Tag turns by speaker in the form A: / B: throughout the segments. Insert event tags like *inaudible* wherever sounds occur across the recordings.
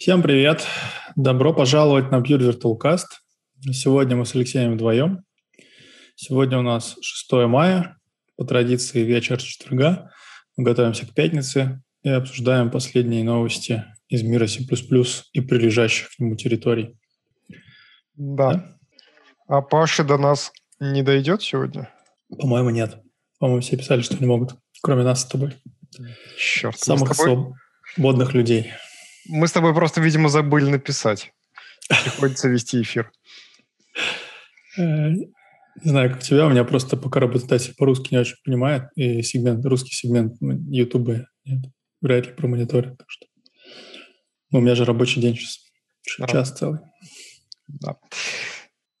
A: Всем привет! Добро пожаловать на Pure Virtual Cast. Сегодня мы с Алексеем вдвоем. Сегодня у нас 6 мая, по традиции вечер четверга. Мы готовимся к пятнице и обсуждаем последние новости из мира C++ и прилежащих к нему территорий.
B: Да. да? А Паша до нас не дойдет сегодня?
A: По-моему, нет. По-моему, все писали, что не могут, кроме нас с тобой.
B: Черт.
A: Самых тобой... свободных людей.
B: Мы с тобой просто, видимо, забыли написать. Приходится вести эфир.
A: Э, не знаю, как тебя, у меня просто пока работодатель по-русски не очень понимает, и сегмент, русский сегмент Ютуба вряд ли промониторит. Так что. Ну, у меня же рабочий день сейчас, а. час целый.
B: Да.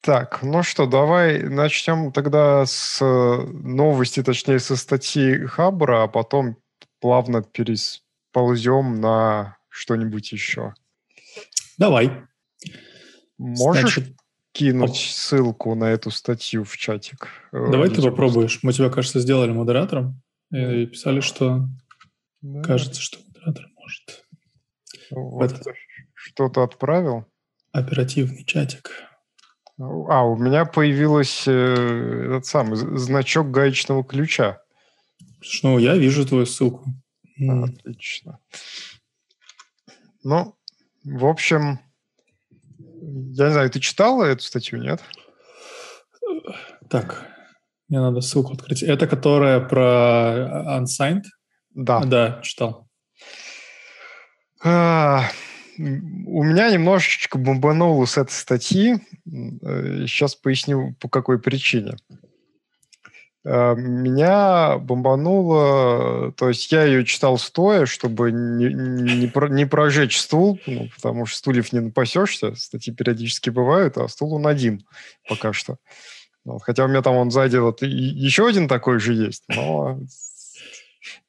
B: Так, ну что, давай начнем тогда с новости, точнее, со статьи Хабра, а потом плавно переползем на что-нибудь еще.
A: Давай.
B: Можешь Значит, кинуть оп. ссылку на эту статью в чатик?
A: Э, Давай ты попробуешь. Мы тебя, кажется, сделали модератором и писали, что да. кажется, что модератор может.
B: Вот что-то отправил?
A: Оперативный чатик.
B: А, у меня появился э, этот самый значок гаечного ключа.
A: Ну, я вижу твою ссылку.
B: Отлично. Ну, в общем, я не знаю, ты читала эту статью, нет?
A: Так, мне надо ссылку открыть. Это которая про Unsigned?
B: Да.
A: Да, читал.
B: А, у меня немножечко бомбануло с этой статьи. Сейчас э, поясню, по какой причине. Э, меня бомбануло, то есть я ее читал стоя, чтобы не, не, про, не прожечь стул, ну, потому что стульев не напасешься, статьи периодически бывают, а стул он один пока что. Вот, хотя у меня там он сзади вот еще один такой же есть, но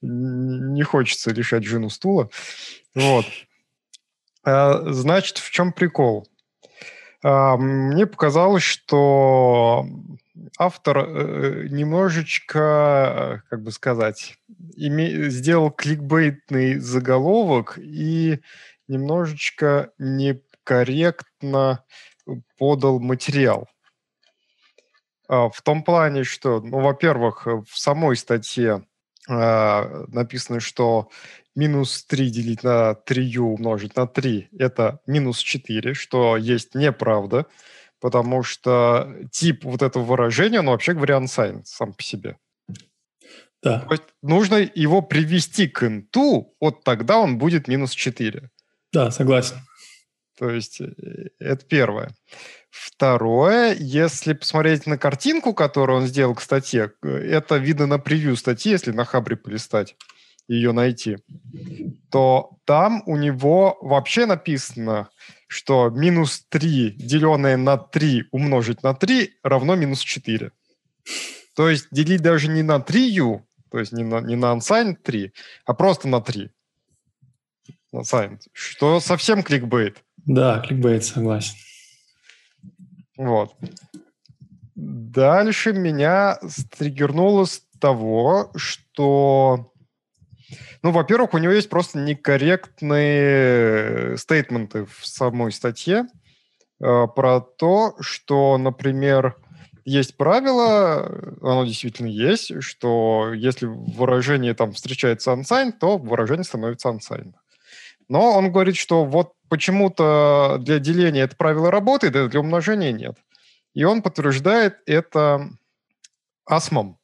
B: не хочется лишать жену стула. Вот. Э, значит, в чем прикол? Э, мне показалось, что автор э, э, немножечко, как бы сказать, име, сделал кликбейтный заголовок и немножечко некорректно подал материал. А, в том плане, что, ну, во-первых, в самой статье э, написано, что минус 3 делить на 3 умножить на 3 – это минус 4, что есть неправда потому что тип вот этого выражения, он вообще говоря, unsigned сам по себе.
A: Да.
B: То есть нужно его привести к инту, вот тогда он будет минус 4.
A: Да, согласен.
B: То есть э, это первое. Второе, если посмотреть на картинку, которую он сделал к статье, э, это видно на превью статьи, если на Хабре полистать ее найти, то там у него вообще написано, что минус 3, деленное на 3 умножить на 3 равно минус 4. То есть делить даже не на 3u, то есть не на, не на unsigned 3, а просто на 3. Unsigned. Что совсем кликбейт.
A: Да, кликбейт, согласен.
B: Вот. Дальше меня стригернуло с того, что ну, во-первых, у него есть просто некорректные стейтменты в самой статье э, про то, что, например, есть правило, оно действительно есть, что если выражение там встречается unsigned, то выражение становится unsigned. Но он говорит, что вот почему-то для деления это правило работает, а для умножения нет. И он подтверждает это асмом.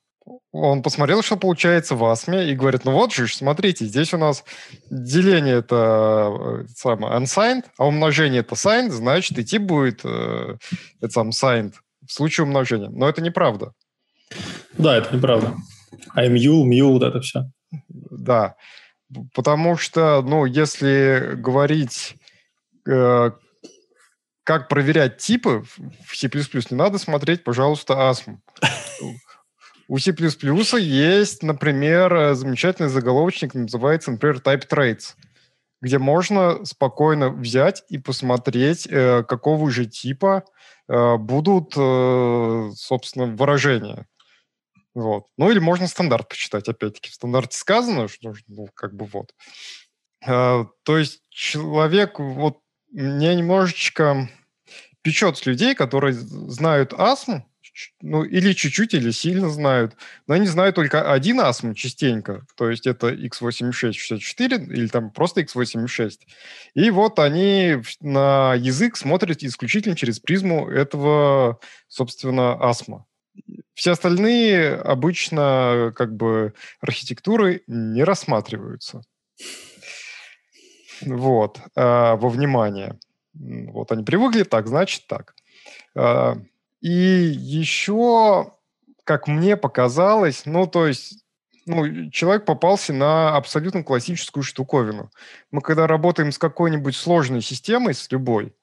B: Он посмотрел, что получается в асме, и говорит, ну вот же, смотрите, здесь у нас деление это, это самое unsigned, а умножение это signed, значит, идти будет э, это сам signed в случае умножения. Но это неправда.
A: Да, это неправда. А mule, mule, вот это все.
B: Да, потому что, ну, если говорить, э, как проверять типы в C++, не надо смотреть, пожалуйста, ASM. У C++ есть, например, э, замечательный заголовочник, называется, например, Type Traits, где можно спокойно взять и посмотреть, э, какого же типа э, будут, собственно, выражения. Вот. Ну или можно стандарт почитать, опять-таки. В стандарте сказано, что ну, как бы вот. То есть человек, вот меня немножечко печет с людей, которые знают астму, ну, или чуть-чуть, или сильно знают. Но они знают только один АСМ частенько, то есть это x86-64 или там просто x86. И вот они на язык смотрят исключительно через призму этого, собственно, АСМа. Все остальные обычно как бы архитектуры не рассматриваются. Вот, э, во внимание. Вот они привыкли так, значит так. И еще, как мне показалось, ну, то есть ну, человек попался на абсолютно классическую штуковину. Мы когда работаем с какой-нибудь сложной системой, с любой,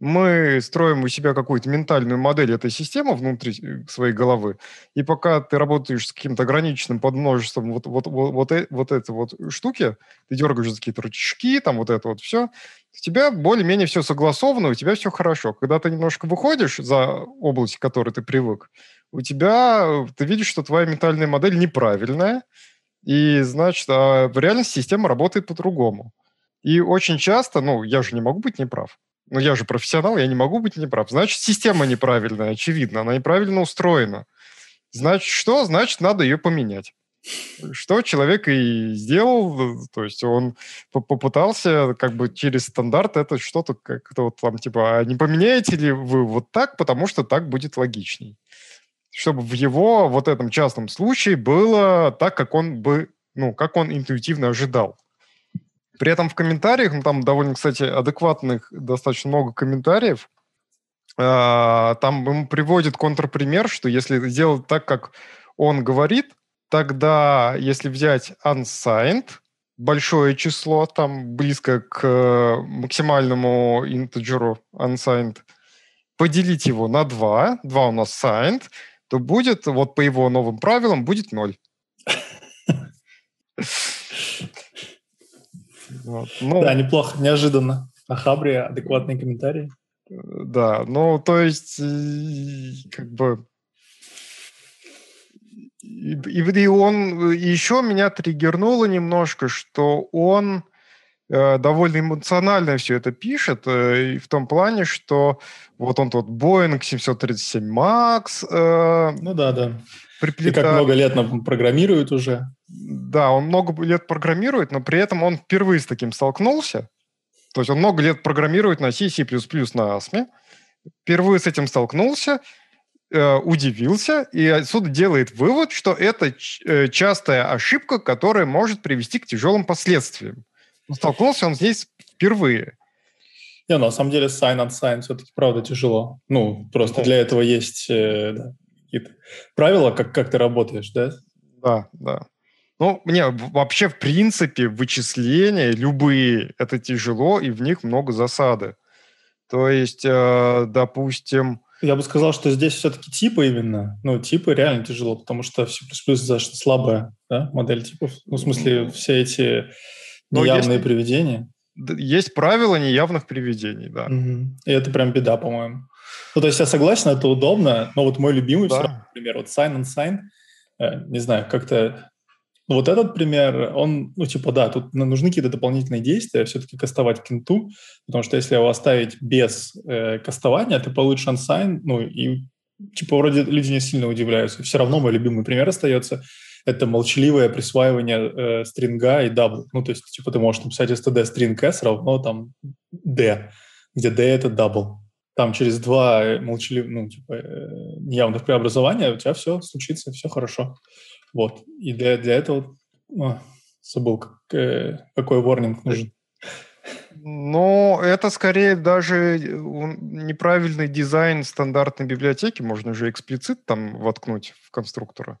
B: мы строим у себя какую-то ментальную модель этой системы внутри э, своей головы, и пока ты работаешь с каким-то ограниченным подмножеством вот, вот, вот, вот, э, вот этой вот штуки, ты дергаешь за какие-то рычажки, там вот это вот все, у тебя более-менее все согласовано, у тебя все хорошо. Когда ты немножко выходишь за область, к которой ты привык, у тебя, ты видишь, что твоя ментальная модель неправильная, и, значит, а в реальности система работает по-другому. И очень часто, ну, я же не могу быть неправ, ну, я же профессионал, я не могу быть неправ. Значит, система неправильная, очевидно, она неправильно устроена. Значит, что? Значит, надо ее поменять. Что человек и сделал, то есть он попытался как бы через стандарт это что-то как-то вот там типа, а не поменяете ли вы вот так, потому что так будет логичней. Чтобы в его вот этом частном случае было так, как он бы, ну, как он интуитивно ожидал. При этом в комментариях, ну, там довольно, кстати, адекватных достаточно много комментариев, э, там ему приводит контрпример, что если сделать так, как он говорит, тогда если взять unsigned, большое число, там близко к максимальному интеджеру unsigned, поделить его на 2, 2 у нас signed, то будет, вот по его новым правилам, будет 0. *laughs*
A: Вот. Ну, да, неплохо, неожиданно. А Хабри адекватные комментарии.
B: Да, ну, то есть, как бы... И, и он еще меня триггернуло немножко, что он э, довольно эмоционально все это пишет, э, в том плане, что вот он тут Boeing 737 MAX. Э,
A: ну да, да. Приплетает. И как много лет программирует уже.
B: Да, он много лет программирует, но при этом он впервые с таким столкнулся. То есть он много лет программирует на C, C++, на ASM. Впервые с этим столкнулся, э, удивился и отсюда делает вывод, что это э, частая ошибка, которая может привести к тяжелым последствиям. Но столкнулся он здесь впервые.
A: Не, ну, на самом деле sign on sign все-таки правда тяжело. Ну, просто ну, для этого есть э, да, какие-то правила, как, как ты работаешь, да?
B: Да, да. Ну, мне вообще, в принципе, вычисления любые, это тяжело, и в них много засады. То есть, э, допустим...
A: Я бы сказал, что здесь все-таки типы именно. Ну, типы реально тяжело, потому что C++ достаточно слабая да, модель типов. Ну, в смысле, все эти неявные есть, приведения.
B: Есть правила неявных приведений, да.
A: Угу. И это прям беда, по-моему. Ну, то есть я согласен, это удобно, но вот мой любимый, да. равно, например, вот sign and sign, э, не знаю, как-то ну, вот этот пример, он, ну, типа, да, тут нужны какие-то дополнительные действия, все-таки кастовать к int у, потому что если его оставить без э, кастования, ты получишь unsigned, ну, и, типа, вроде люди не сильно удивляются. Все равно мой любимый пример остается – это молчаливое присваивание э, string а и double. Ну, то есть, типа, ты можешь написать std string s равно там d, где d – это double. Там через два молчаливых, ну, типа, э, неявных преобразования у тебя все случится, все хорошо. Вот. И для, для этого... О, забыл, как, э, какой ворнинг нужен.
B: Но это скорее даже неправильный дизайн стандартной библиотеки. Можно же эксплицит там воткнуть в конструктора.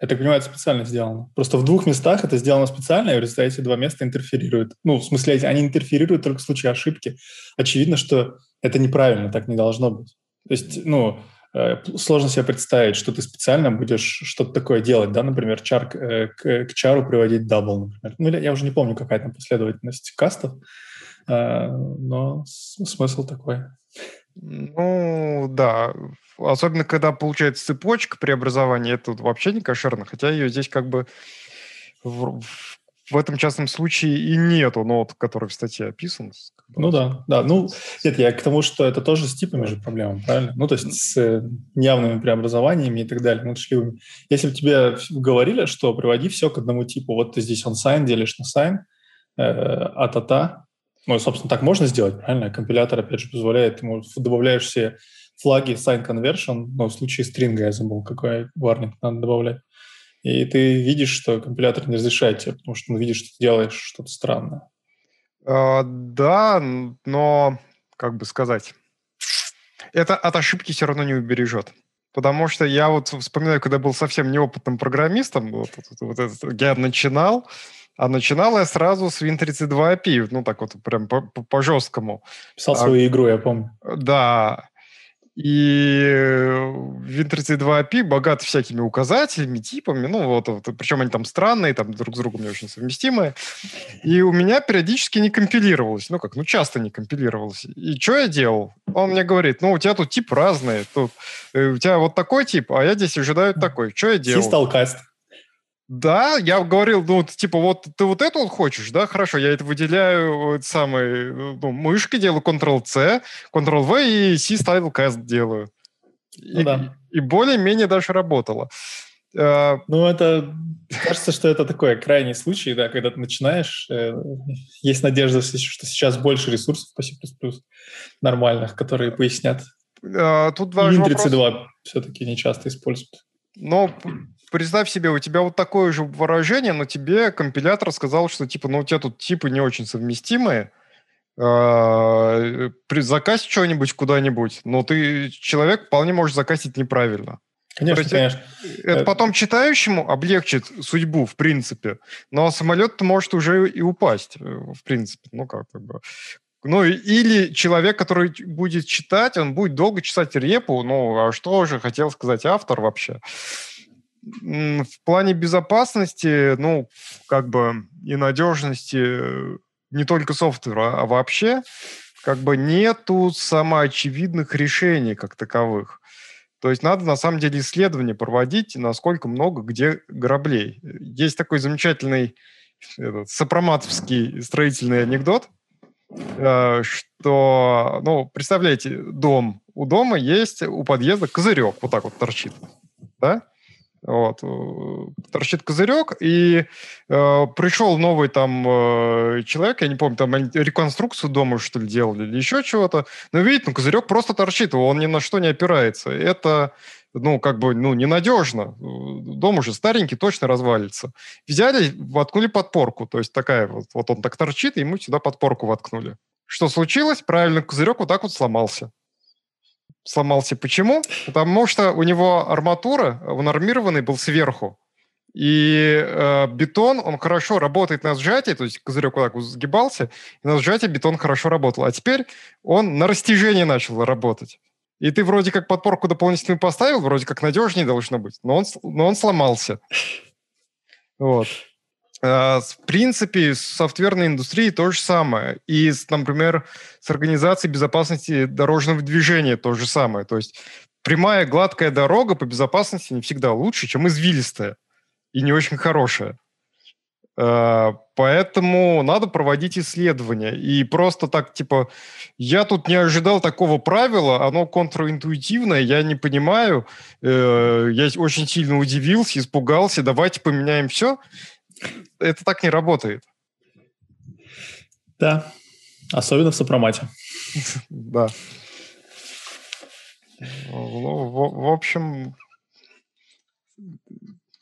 A: Я так понимаю, это специально сделано. Просто в двух местах это сделано специально, и в результате два места интерферируют. Ну, в смысле, они интерферируют только в случае ошибки. Очевидно, что это неправильно, так не должно быть. То есть, ну, Э, сложно себе представить, что ты специально будешь что-то такое делать, да, например, char, э, к, к char у приводить double, например. Ну, я уже не помню, какая там последовательность кастов, э, но смысл такой.
B: Ну, да. Особенно, когда получается цепочка преобразования, это вообще не кошерно, хотя ее здесь как бы в, в этом частном случае и нету, но тот, который в статье описан.
A: Ну да, да. Ну, нет, я к тому, что это тоже с типами же проблема, правильно? Ну, то есть с э, неявными преобразованиями и так далее, молчаливыми. Если бы тебе говорили, что приводи все к одному типу, вот ты здесь он sign делишь на sign, э, а-та-та, ну, собственно, так можно сделать, правильно? Компилятор, опять же, позволяет, ему добавляешь все флаги sign conversion, но в случае стринга я забыл, какой warning надо добавлять. И ты видишь, что компилятор не разрешает тебе, потому что он видит, что ты делаешь что-то странное.
B: А, да, но, как бы сказать, это от ошибки все равно не убережет. Потому что я вот вспоминаю, когда был совсем неопытным программистом, вот, вот, вот я начинал, а начинал я сразу с Win32 API, ну так вот прям по, по, по жесткому.
A: Писал а, свою игру, я помню.
B: Да. И Win32 API богат всякими указателями, типами, ну вот, вот, причем они там странные, там друг с другом не очень совместимые. И у меня периодически не компилировалось, ну как, ну часто не компилировалось. И что я делал? Он мне говорит, ну у тебя тут тип разный, тут э, у тебя вот такой тип, а я здесь ожидаю такой. Что я делал?
A: Систалкаст.
B: Да, я говорил, ну, типа, вот ты вот это вот хочешь, да, хорошо, я это выделяю, это самый, ну, мышкой делаю Ctrl-C, Ctrl-V и C-Style Cast делаю. Ну, и, да. и более-менее даже работало.
A: Uh, ну, это кажется, что это такой крайний случай, да, когда ты начинаешь, э, есть надежда, что сейчас больше ресурсов по C++ нормальных, которые пояснят. Uh, тут важный Win32 вопрос. все-таки не часто используют.
B: Но представь себе, у тебя вот такое же выражение, но тебе компилятор сказал, что типа, ну у тебя тут типы не очень совместимые, э, закась что-нибудь куда-нибудь, но ты человек вполне можешь закасить неправильно.
A: Конечно, есть, конечно.
B: Это потом читающему облегчит судьбу, в принципе. Но самолет может уже и упасть, э, в принципе. Ну, как, бы. Ну, или человек, который будет читать, он будет долго читать репу. Ну, а что же хотел сказать автор вообще? В плане безопасности, ну, как бы и надежности э, не только софтвера, а вообще, как бы нету самоочевидных решений как таковых. То есть надо на самом деле исследования проводить, насколько много где граблей. Есть такой замечательный этот, сопроматовский строительный анекдот, э, что, ну, представляете, дом. У дома есть у подъезда козырек, вот так вот торчит, да? Вот. Э, торчит козырек, и э, пришел новый там э, человек, я не помню, там реконструкцию дома, что ли, делали, или еще чего-то. Но видите, ну, козырек просто торчит, он ни на что не опирается. Это, ну, как бы, ну, ненадежно. Дом уже старенький, точно развалится. Взяли, воткнули подпорку, то есть такая вот, вот он так торчит, и ему сюда подпорку воткнули. Что случилось? Правильно, козырек вот так вот сломался сломался. Почему? Потому что у него арматура, он армированный был сверху. И э, бетон, он хорошо работает на сжатии, то есть козырек вот так сгибался, и на сжатии бетон хорошо работал. А теперь он на растяжение начал работать. И ты вроде как подпорку дополнительную поставил, вроде как надежнее должно быть, но он, но он сломался. Вот. А, в принципе, с софтверной индустрией то же самое. И, например, с организацией безопасности дорожного движения то же самое. То есть прямая гладкая дорога по безопасности не всегда лучше, чем извилистая и не очень хорошая. А, поэтому надо проводить исследования. И просто так, типа, я тут не ожидал такого правила, оно контринтуитивное, я не понимаю, э, я очень сильно удивился, испугался, давайте поменяем все это так не работает.
A: Да, особенно в сопромате.
B: Да. В, общем,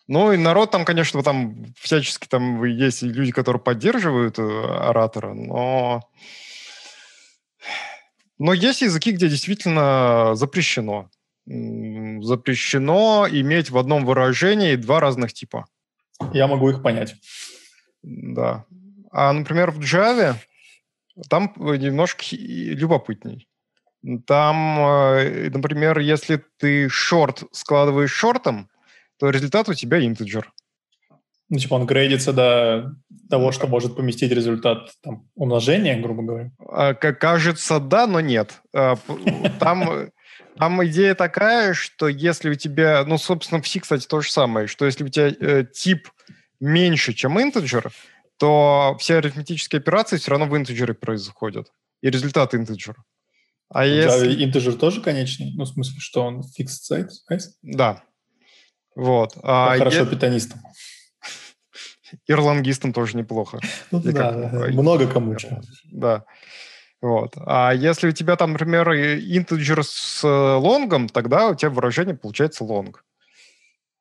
B: ну и народ там, конечно, там всячески там есть люди, которые поддерживают э, оратора, но но есть языки, где действительно запрещено. Запрещено иметь в одном выражении два разных типа.
A: Я могу их понять.
B: Да. А, например, в Java там немножко любопытней. Там, э, например, если ты шорт складываешь шортом, то результат у тебя интеджер.
A: Ну, типа он грейдится до того, что может поместить результат там, умножения, грубо говоря?
B: А, кажется, да, но нет. А, там, там идея такая, что если у тебя, ну, собственно, в C, кстати, то же самое, что если у тебя э, тип меньше, чем интеджер, то все арифметические операции все равно в интеджере происходят. И результат интеджер.
A: А в если... интеджер тоже конечный? Ну, в смысле, что он fixed size?
B: Да. Вот.
A: А хорошо е... питонистом. *laughs*
B: Ирлангистом тоже неплохо.
A: Ну, да, как... да, много кому.
B: Да. Вот. А если у тебя там, например, интеджер с лонгом, тогда у тебя выражение получается лонг.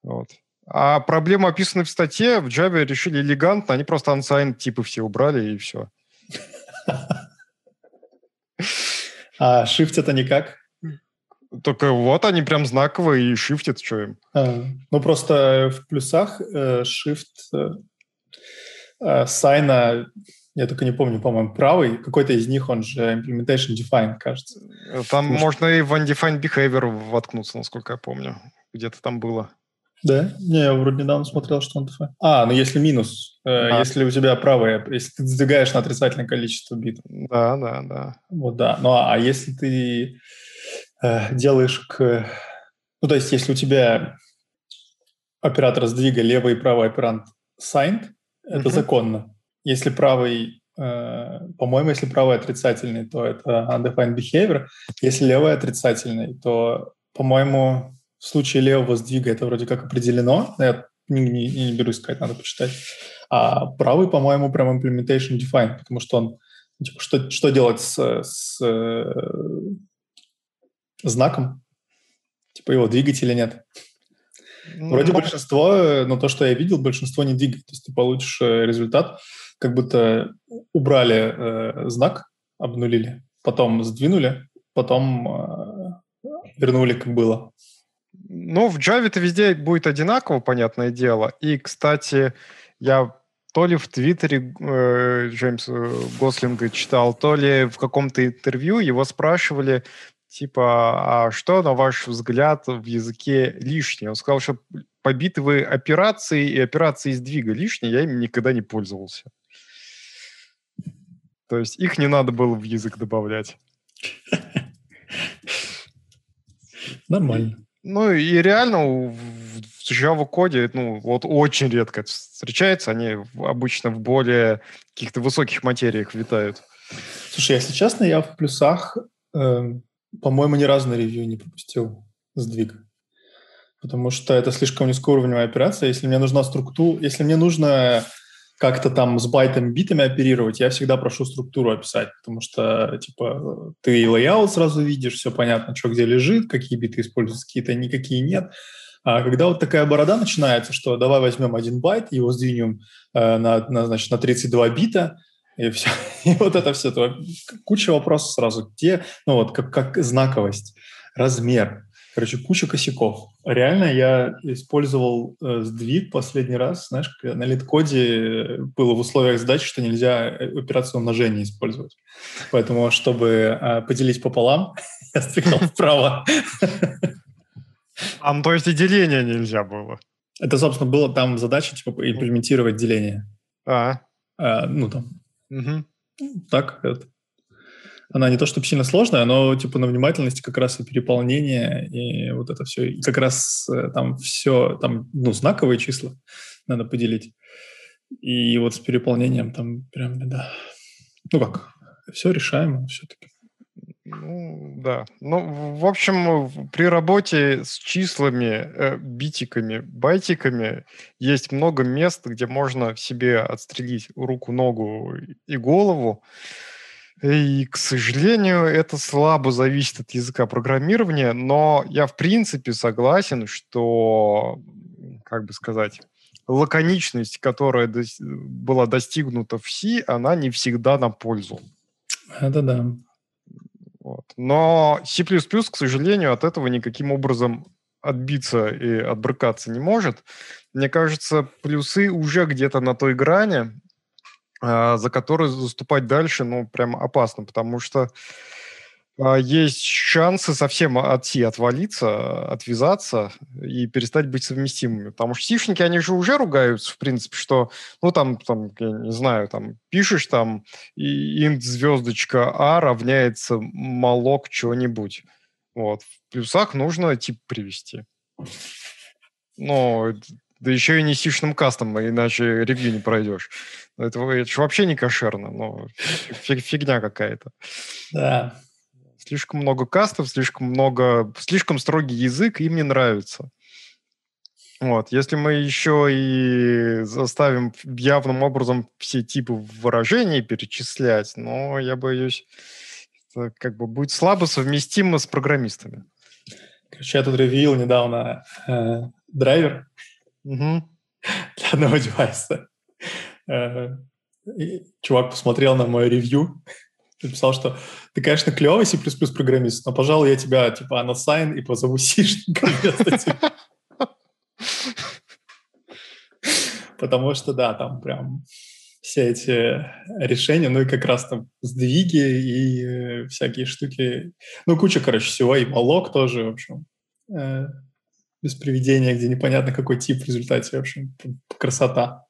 B: Вот. А проблему, описанную в статье, в Java решили элегантно. Они просто unsigned типы все убрали, и все.
A: А shift это никак?
B: Только вот они прям знаковые и шифтят, что им.
A: А, ну, просто в плюсах э, shift э, э, сайна, я только не помню, по-моему, правый, какой-то из них, он же implementation defined, кажется.
B: Там Может... можно и в undefined behavior воткнуться, насколько я помню. Где-то там было.
A: Да? Не, я вроде недавно смотрел, что он DeFi. А, ну если минус, да. если у тебя правое, если ты сдвигаешь на отрицательное количество бит.
B: Да, да, да.
A: Вот да. Ну а, а если ты э, делаешь к... Ну то есть если у тебя оператор сдвига левый и правый оперант signed, это uh-huh. законно. Если правый, э, по-моему, если правый отрицательный, то это undefined behavior. Если левый отрицательный, то, по-моему, в случае левого сдвига это вроде как определено. Я не, не, не берусь сказать, надо почитать. А правый, по-моему, прям implementation defined, потому что он типа, что, что делать с, с э, знаком? Типа его двигать или нет? Ну, Вроде ну, большинство, но то, что я видел, большинство не двигает. То есть ты получишь э, результат, как будто убрали э, знак, обнулили, потом сдвинули, потом э, вернули, как было.
B: Ну, в Java это везде будет одинаково, понятное дело. И, кстати, я то ли в Твиттере э, Джеймса Гослинга читал, то ли в каком-то интервью его спрашивали, типа, а что, на ваш взгляд, в языке лишнее? Он сказал, что побитовые операции и операции сдвига лишние, я им никогда не пользовался. То есть их не надо было в язык добавлять.
A: Нормально.
B: Ну и реально в Java коде, ну, вот очень редко встречается, они обычно в более каких-то высоких материях витают.
A: Слушай, если честно, я в плюсах, э, по-моему, ни разу на ревью не пропустил сдвиг. Потому что это слишком низкоуровневая операция. Если мне нужна структура, если мне нужно как-то там с байтами-битами оперировать, я всегда прошу структуру описать, потому что, типа, ты layout сразу видишь, все понятно, что где лежит, какие биты используются, какие-то никакие нет. А когда вот такая борода начинается, что давай возьмем один байт, его сдвинем э, на, на, значит, на 32 бита, и все. *laughs* И вот это все, то куча вопросов сразу. Где, ну вот, как, как знаковость, размер, Короче, куча косяков. Реально я использовал э, сдвиг последний раз, знаешь, на лид-коде было в условиях задачи, что нельзя э, операцию умножения использовать. Поэтому, чтобы э, поделить пополам, *laughs* я сдвигал вправо.
B: А, ну, то есть и деление нельзя было?
A: Это, собственно, было там задача, типа, имплементировать деление.
B: А.
A: а ну, там. Угу. Так, это она не то чтобы сильно сложная, но типа на внимательности как раз и переполнение, и вот это все. И как раз э, там все, там, ну, знаковые числа надо поделить. И вот с переполнением там прям, да. Ну как, все решаемо все-таки.
B: Ну, да. Ну, в общем, при работе с числами, э, битиками, байтиками есть много мест, где можно себе отстрелить руку, ногу и голову. И, к сожалению, это слабо зависит от языка программирования, но я в принципе согласен, что, как бы сказать, лаконичность, которая до... была достигнута в C, она не всегда на пользу.
A: Это да.
B: Вот. Но C++, к сожалению, от этого никаким образом отбиться и отбрыкаться не может. Мне кажется, плюсы уже где-то на той грани, за который заступать дальше, ну, прям опасно, потому что а, есть шансы совсем от Си отвалиться, отвязаться и перестать быть совместимыми. Потому что сишники, они же уже ругаются, в принципе, что, ну, там, там я не знаю, там, пишешь там, и int звездочка А равняется молок чего-нибудь. Вот. В плюсах нужно тип привести. Но Да еще и не сишным кастом, иначе ревью не пройдешь. Это, это же вообще не кошерно, но фигня какая-то.
A: Да.
B: Слишком много кастов, слишком много, слишком строгий язык, им не нравится. Вот. Если мы еще и заставим явным образом все типы выражений перечислять, но я боюсь, это как бы будет слабо совместимо с программистами.
A: Короче, я тут ревьюил недавно э, драйвер угу. для одного девайса. Э, чувак посмотрел на мой ревью написал, что ты, конечно, клевый C++ программист, но, пожалуй, я тебя, типа, unassign и позову тебя. Потому что, да, там прям все эти решения, ну и как раз там сдвиги и э, всякие штуки. Ну, куча, короче, всего, и молок тоже, в общем, э, без приведения, где непонятно, какой тип в результате, в общем, красота.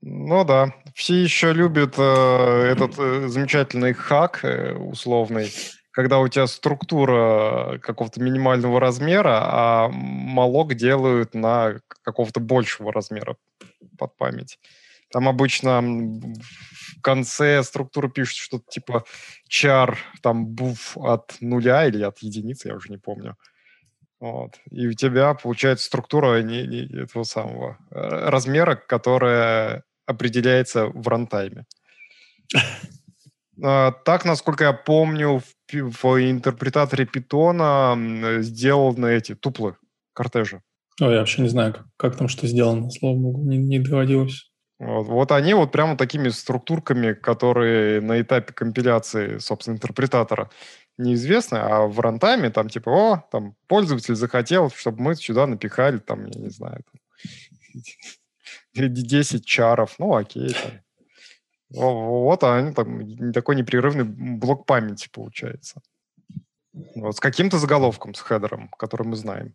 B: Ну да, все еще любят э, этот э, замечательный хак э, условный, когда у тебя структура какого-то минимального размера, а молок делают на какого-то большего размера под память. Там обычно в конце структуры пишут что-то типа char, там буф от нуля или от единицы, я уже не помню. Вот. И у тебя получается структура не, не этого самого размера, которая определяется в рантайме. А, так, насколько я помню, в, в интерпретаторе питона сделаны эти туплы кортежа.
A: Ой, я вообще не знаю, как, как там что сделано, слава богу, не, не доводилось.
B: Вот, вот они вот прямо такими структурками, которые на этапе компиляции, собственно, интерпретатора неизвестны, а в рантайме там типа, о, там пользователь захотел, чтобы мы сюда напихали, там, я не знаю, там, *laughs* 10 чаров, ну окей. Вот они там такой непрерывный блок памяти получается. Вот, с каким-то заголовком, с хедером, который мы знаем.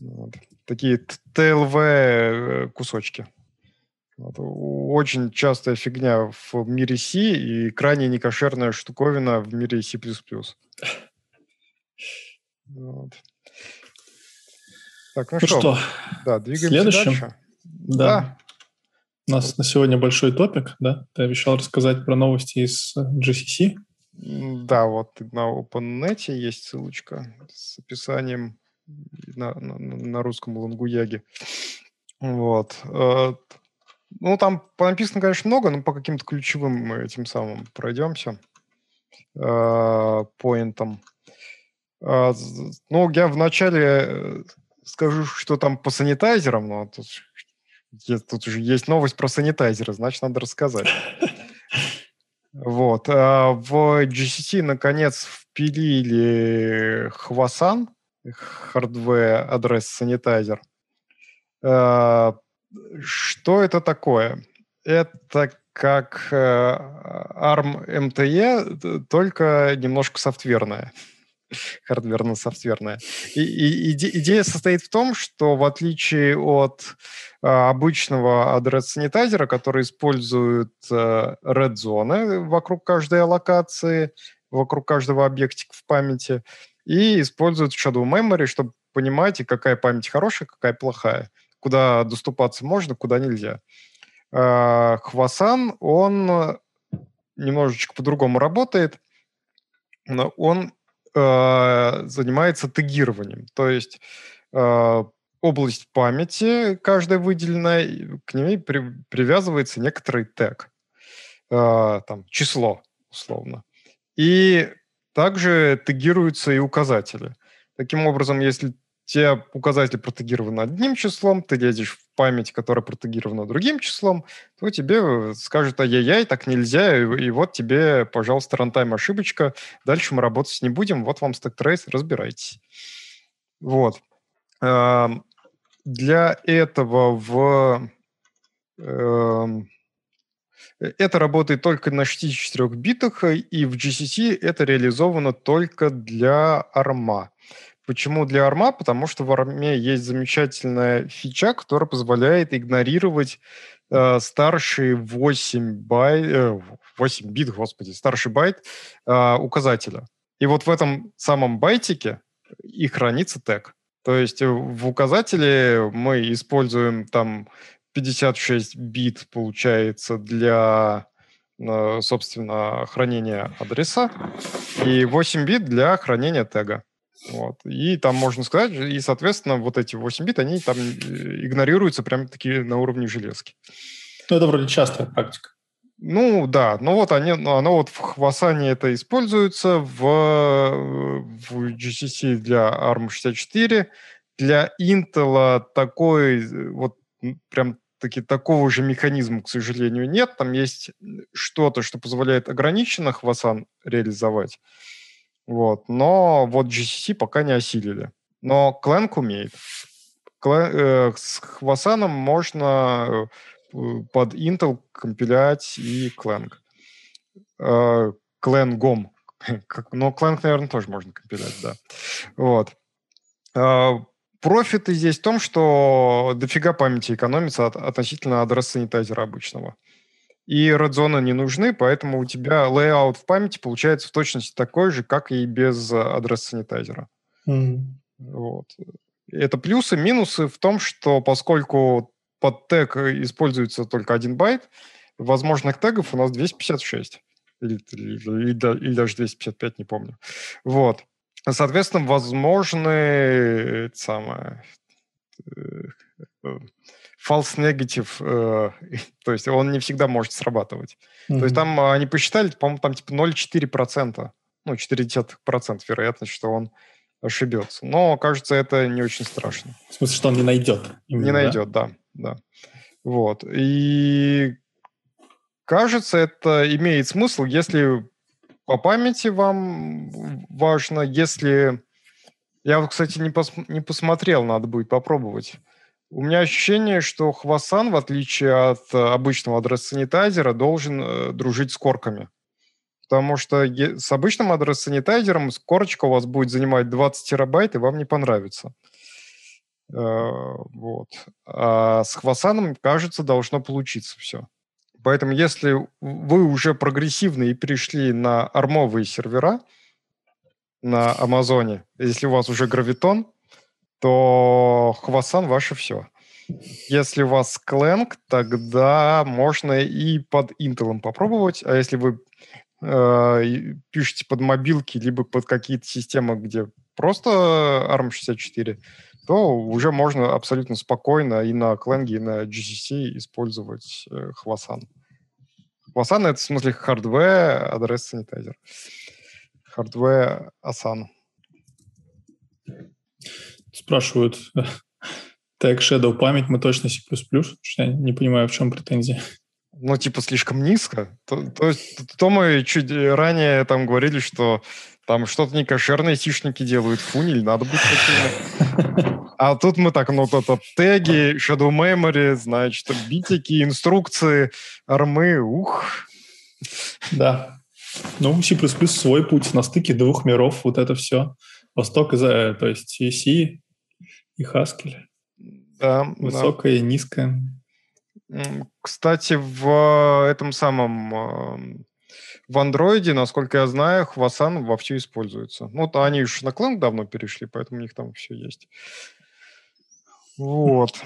B: Вот. Такие TLV э, кусочки. Вот. Очень частая фигня в мире C и крайне некошерная штуковина в мире C++. Вот.
A: Так, ну, ну что? что?
B: Да, двигаемся Следующим. дальше.
A: Да. да. У нас на сегодня большой топик, да? Ты обещал рассказать про новости из э, GCC.
B: Да, вот на OpenNet есть ссылочка с описанием на, на, на русском лангуяге. Вот. Э, ну, там написано, конечно, много, но по каким-то ключевым этим самым пройдемся. Э, поинтам. Ну, я вначале скажу, что там по санитайзерам, но тут Тут уже есть новость про санитайзеры, значит, надо рассказать. Вот. А в GCC, наконец, впилили Хвасан, hardware адрес санитайзер. Что это такое? Это как э, ARM MTE, только немножко софтверная *laughs* хардверно-софтверная. И, и, идея состоит в том, что в отличие от а, обычного адрес-санитайзера, который использует а, red зоны вокруг каждой аллокации, вокруг каждого объектика в памяти, и использует shadow memory, чтобы понимать, какая память хорошая, какая плохая, куда доступаться можно, куда нельзя. А, Хвасан, он немножечко по-другому работает, он э, занимается тегированием. То есть э, область памяти, каждая выделенная, к ней при, привязывается некоторый тег, э, там, число, условно. И также тегируются и указатели. Таким образом, если те указатели протегированы одним числом, ты лезешь в память, которая протегирована другим числом, то тебе скажут, ай-яй-яй, так нельзя, и, и вот тебе, пожалуйста, рантайм ошибочка, дальше мы работать не будем, вот вам stack trace, разбирайтесь. Вот. Эм, для этого в... Эм, это работает только на 64 битах, и в GCC это реализовано только для ARM. Почему для ARM а? Потому что в ARM е есть замечательная фича, которая позволяет игнорировать э, старшие 8, бай, э, 8 бит, господи, старший байт э, указателя. И вот в этом самом байтике и хранится тег. То есть в указателе мы используем там 56 бит, получается, для, собственно, хранения адреса и 8 бит для хранения тега. Вот. И там можно сказать, и, соответственно, вот эти 8 бит, они там э, игнорируются прямо таки на уровне железки.
A: Ну, это вроде частая практика.
B: Ну, да. Ну, вот они, ну, оно вот в Хвасане это используется, в, в GCC для ARM64. Для Intel такой вот прям таки такого же механизма, к сожалению, нет. Там есть что-то, что позволяет ограниченно Хвасан реализовать. Вот. Но вот GCC пока не осилили. Но Clang умеет. Clang, э, с Хвасаном можно э, под Intel компилять и Clang. Э. Но Clang, *laughs* наверное, тоже можно компилять, да. Вот. Э, профиты здесь в том, что дофига памяти экономится от, относительно адрес-санитайзера обычного и red зоны не нужны, поэтому у тебя layout в памяти получается в точности такой же, как и без адрес-санитайзера. Mm. Вот. Это плюсы. Минусы в том, что поскольку под тег используется только один байт, возможных тегов у нас 256. Или, или, или, или даже 255, не помню. Вот. Соответственно, возможны самое, э, э, false negative, э, *laughs* то есть он не всегда может срабатывать. Mm-hmm. То есть там а, они посчитали, по-моему, там типа 0,4%, ну, 0,4% вероятность, что он ошибется. Но, кажется, это не очень страшно.
A: В смысле, что он не найдет?
B: Именно, не найдет, да? да, да. Вот. И кажется, это имеет смысл, если по памяти вам важно, если... Я, кстати, не, пос... не посмотрел, надо будет попробовать. У меня ощущение, что Хвасан, в отличие от э, обычного адрес-санитайзера, должен э, дружить с корками. Потому что с обычным адрес-санитайзером корочка у вас будет занимать 20 терабайт, и вам не понравится. Э, вот. А с Хвасаном, кажется, должно получиться все. Поэтому если вы уже прогрессивны и перешли на армовые сервера на Амазоне, если у вас уже гравитон, то Хвасан ваше все. Если у вас Clang, тогда можно и под Intel попробовать. А если вы э, пишете под мобилки, либо под какие-то системы, где просто ARM64, то уже можно абсолютно спокойно и на Clang, и на GCC использовать э, Хвасан. Хвасан — это в смысле hardware адрес sanitizer. Hardware ASAN.
A: Спрашивают, *laughs* так, Shadow память, мы точно C++? Что я не понимаю, в чем претензия.
B: Ну, типа, слишком низко. То, то, есть, то мы чуть ранее там говорили, что там что-то некошерные сишники делают. Фу, не надо быть такими. А тут мы так, ну, вот это теги, shadow memory, значит, битики, инструкции, армы, ух.
A: Да. Ну, C++ свой путь на стыке двух миров, вот это все. Восток, э, то есть C и Haskell. Да, Высокое да. и низкое.
B: Кстати, в этом самом эм, в андроиде, насколько я знаю, Хвасан вовсю используется. Ну, то они уж на Clang давно перешли, поэтому у них там все есть. Вот.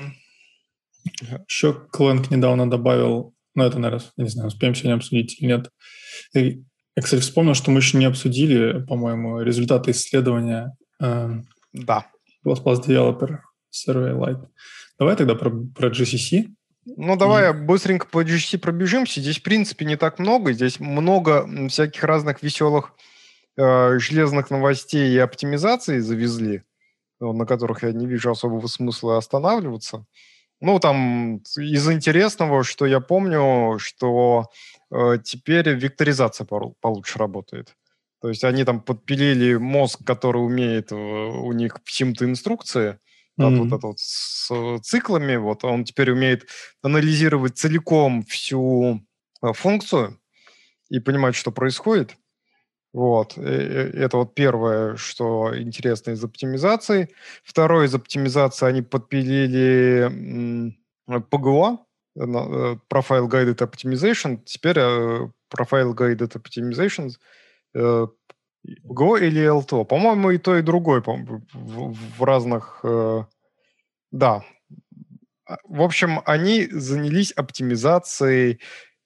A: Еще Clang недавно добавил, ну, это, наверное, не знаю, успеем сегодня обсудить или нет. Я, кстати, вспомнил, что мы еще не обсудили, по-моему, результаты исследования э,
B: да.
A: C++ Developer Survey Lite. Давай тогда про, про GCC.
B: Ну, давай и... быстренько по GCC пробежимся. Здесь, в принципе, не так много. Здесь много всяких разных веселых э, железных новостей и оптимизаций завезли, на которых я не вижу особого смысла останавливаться. Ну, там из интересного, что я помню, что Э, теперь векторизация получше работает. То есть они там подпилили мозг, который умеет э, у них всем-то инструкции, mm-hmm. вот это вот с циклами, вот он теперь умеет анализировать целиком всю э, функцию и понимать, что происходит. Вот. Это вот первое, что интересно из оптимизации. Второе из оптимизации они подпилили PGO, Profile Guided Optimization. Теперь Profile Guided Optimization Go или LTO? По-моему, и то, и другое в, разных... Э, да. А, в общем, они занялись оптимизацией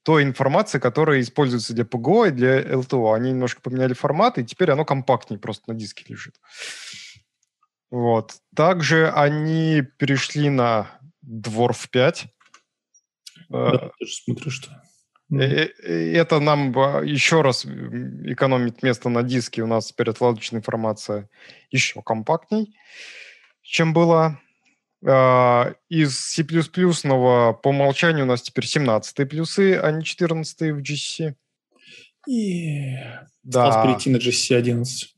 B: той информации, которая используется для PGO и для LTO. Они немножко поменяли формат, и теперь оно компактнее просто на диске лежит. Вот. Также они перешли на Dwarf 5.
A: Да, э, тоже смотрю, что...
B: Э, э, это нам еще раз экономит место на диске. У нас теперь отладочная информация еще компактней, чем было. А, из C++ по умолчанию у нас теперь 17 плюсы, а не 14 в GCC.
A: И да. осталось перейти на GCC 11.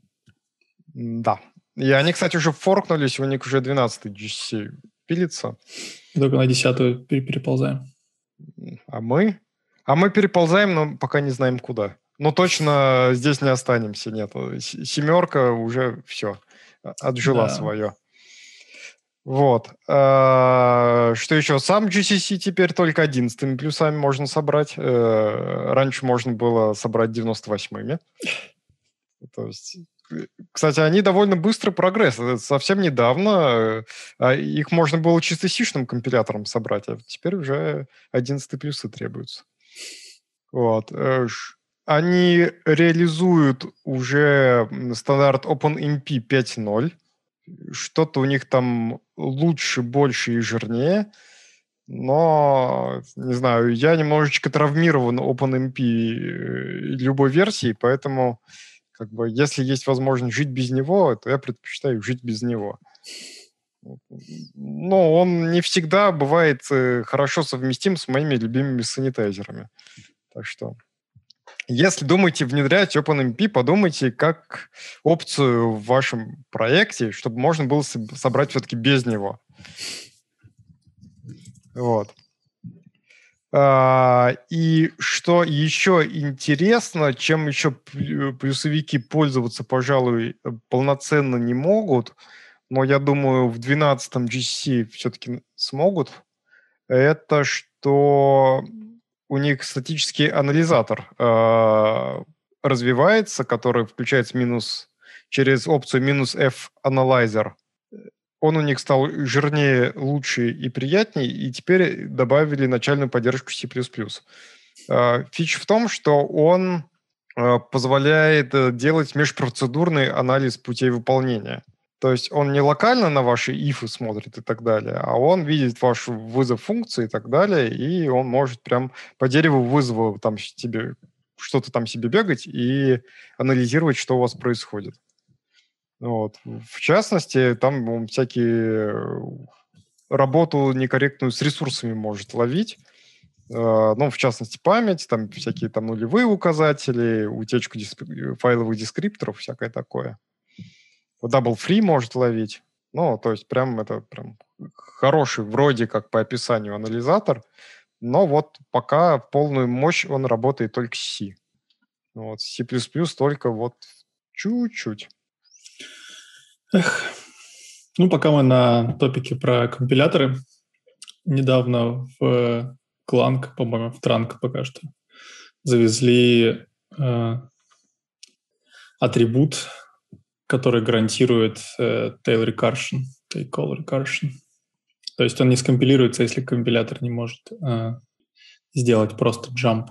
B: Да. И они, кстати, уже форкнулись, у них уже 12 GCC пилится.
A: Только на 10 переползаем.
B: А мы? А мы переползаем, но пока не знаем куда. Но точно здесь не останемся, нет. Семерка уже все, отжила да. свое. Вот. А, что еще? Сам GCC теперь только 11 плюсами можно собрать. Э, раньше можно было собрать 98-ми. То есть кстати, они довольно быстрый прогресс. Совсем недавно э, их можно было чисто сишным компилятором собрать, а теперь уже 11 плюсы требуются. Вот. Э, они реализуют уже стандарт OpenMP 5.0. Что-то у них там лучше, больше и жирнее. Но, не знаю, я немножечко травмирован OpenMP э, любой версии, поэтому как бы, если есть возможность жить без него, то я предпочитаю жить без него. Но он не всегда бывает э, хорошо совместим с моими любимыми санитайзерами. Так что, если думаете внедрять OpenMP, подумайте как опцию в вашем проекте, чтобы можно было собрать все-таки без него. Вот. А, и что еще интересно, чем еще плюсовики пользоваться, пожалуй, полноценно не могут, но я думаю, в 12-м GC все-таки смогут, это что у них статический анализатор э, развивается, который включается минус через опцию минус F Analyzer он у них стал жирнее, лучше и приятнее, и теперь добавили начальную поддержку C++. А, фича в том, что он а, позволяет э, делать межпроцедурный анализ путей выполнения. То есть он не локально на ваши ифы смотрит и так далее, а он видит ваш вызов функции и так далее, и он может прям по дереву вызова там тебе что-то там себе бегать и анализировать, что у вас происходит. Вот. В частности, там всякие э, работу некорректную с ресурсами может ловить. Э, ну, в частности, память, там всякие там нулевые указатели, утечку диск... Э, файловых дескрипторов, всякое такое. Double free может ловить. Ну, то есть прям это прям хороший вроде как по описанию анализатор, но вот пока полную мощь он работает только с C. Вот, C++ только вот чуть-чуть.
A: Эх. Ну, пока мы на топике про компиляторы, недавно в Кланг, по-моему, в Транк пока что, завезли э, атрибут, который гарантирует э, tail recursion, tail call recursion. То есть он не скомпилируется, если компилятор не может э, сделать просто jump.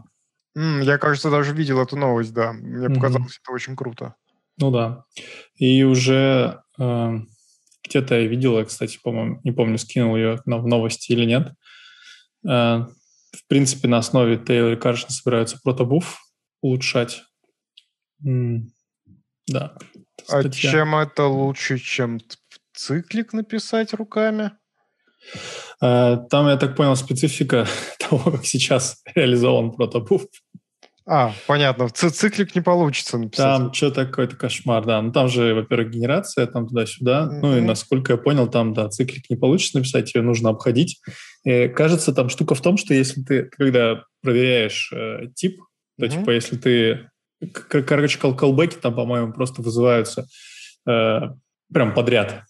B: Mm, я, кажется, даже видел эту новость, да. Мне mm-hmm. показалось это очень круто.
A: Ну да. И уже э, где-то я видел, я, кстати, по-моему, не помню, скинул ее в новости или нет. Э, в принципе, на основе Taylor Carson собираются протобуф улучшать. М- да.
B: А чем это лучше, чем циклик написать руками?
A: Э, там, я так понял, специфика *laughs* того, как сейчас *laughs* реализован протобуф.
B: А, понятно. Циклик не получится написать.
A: Там что-то какой-то кошмар, да. Ну, там же, во-первых, генерация, там туда-сюда. Mm-hmm. Ну, и насколько я понял, там, да, циклик не получится написать, ее нужно обходить. И, кажется, там штука в том, что если ты, когда проверяешь э, тип, то, mm-hmm. типа, если ты... Короче, колбеки там, по-моему, просто вызываются э, прям подряд.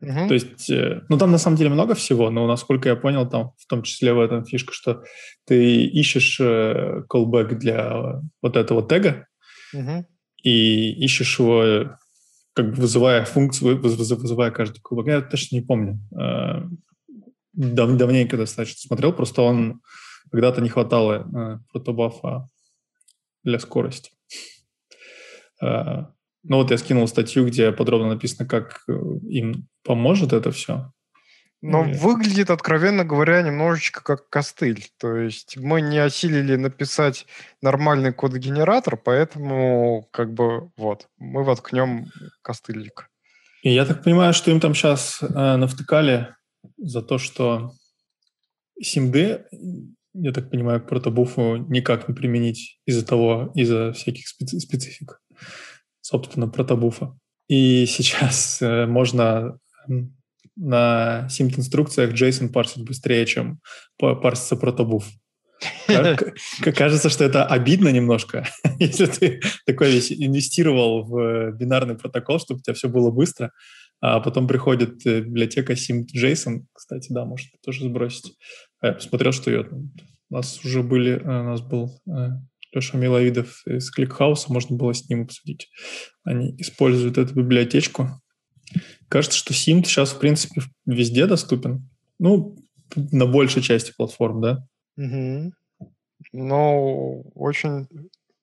A: Угу. То есть, э, ну там на самом деле много всего, но насколько я понял, там в том числе в этом фишка, что ты ищешь э, callback для вот этого тега, угу. и ищешь его, как бы вызывая функцию, вызывая каждый кубок. Я точно не помню. Э, дав, давненько достаточно смотрел, просто он когда-то не хватало э, протобафа для скорости. Э, ну вот я скинул статью, где подробно написано, как э, им поможет это все.
B: Но Или... выглядит, откровенно говоря, немножечко как костыль. То есть мы не осилили написать нормальный код-генератор, поэтому как бы вот, мы воткнем костыльник.
A: И я так понимаю, что им там сейчас э, навтыкали за то, что SIMD, я так понимаю, к протобуфу никак не применить из-за того, из-за всяких специ- специфик, собственно, протобуфа. И сейчас э, можно на симт-инструкциях JSON парсить быстрее, чем парсится протобуф. *laughs* Кажется, что это обидно немножко, *laughs* если ты такой весь инвестировал в бинарный протокол, чтобы у тебя все было быстро, а потом приходит э, библиотека SIMT.JSON, кстати, да, может тоже сбросить. А я посмотрел, что ее, у нас уже были, э, у нас был э, Леша Миловидов из Кликхауса, можно было с ним обсудить. Они используют эту библиотечку, Кажется, что Симт сейчас, в принципе, везде доступен. Ну, на большей части платформ, да?
B: Угу. Но очень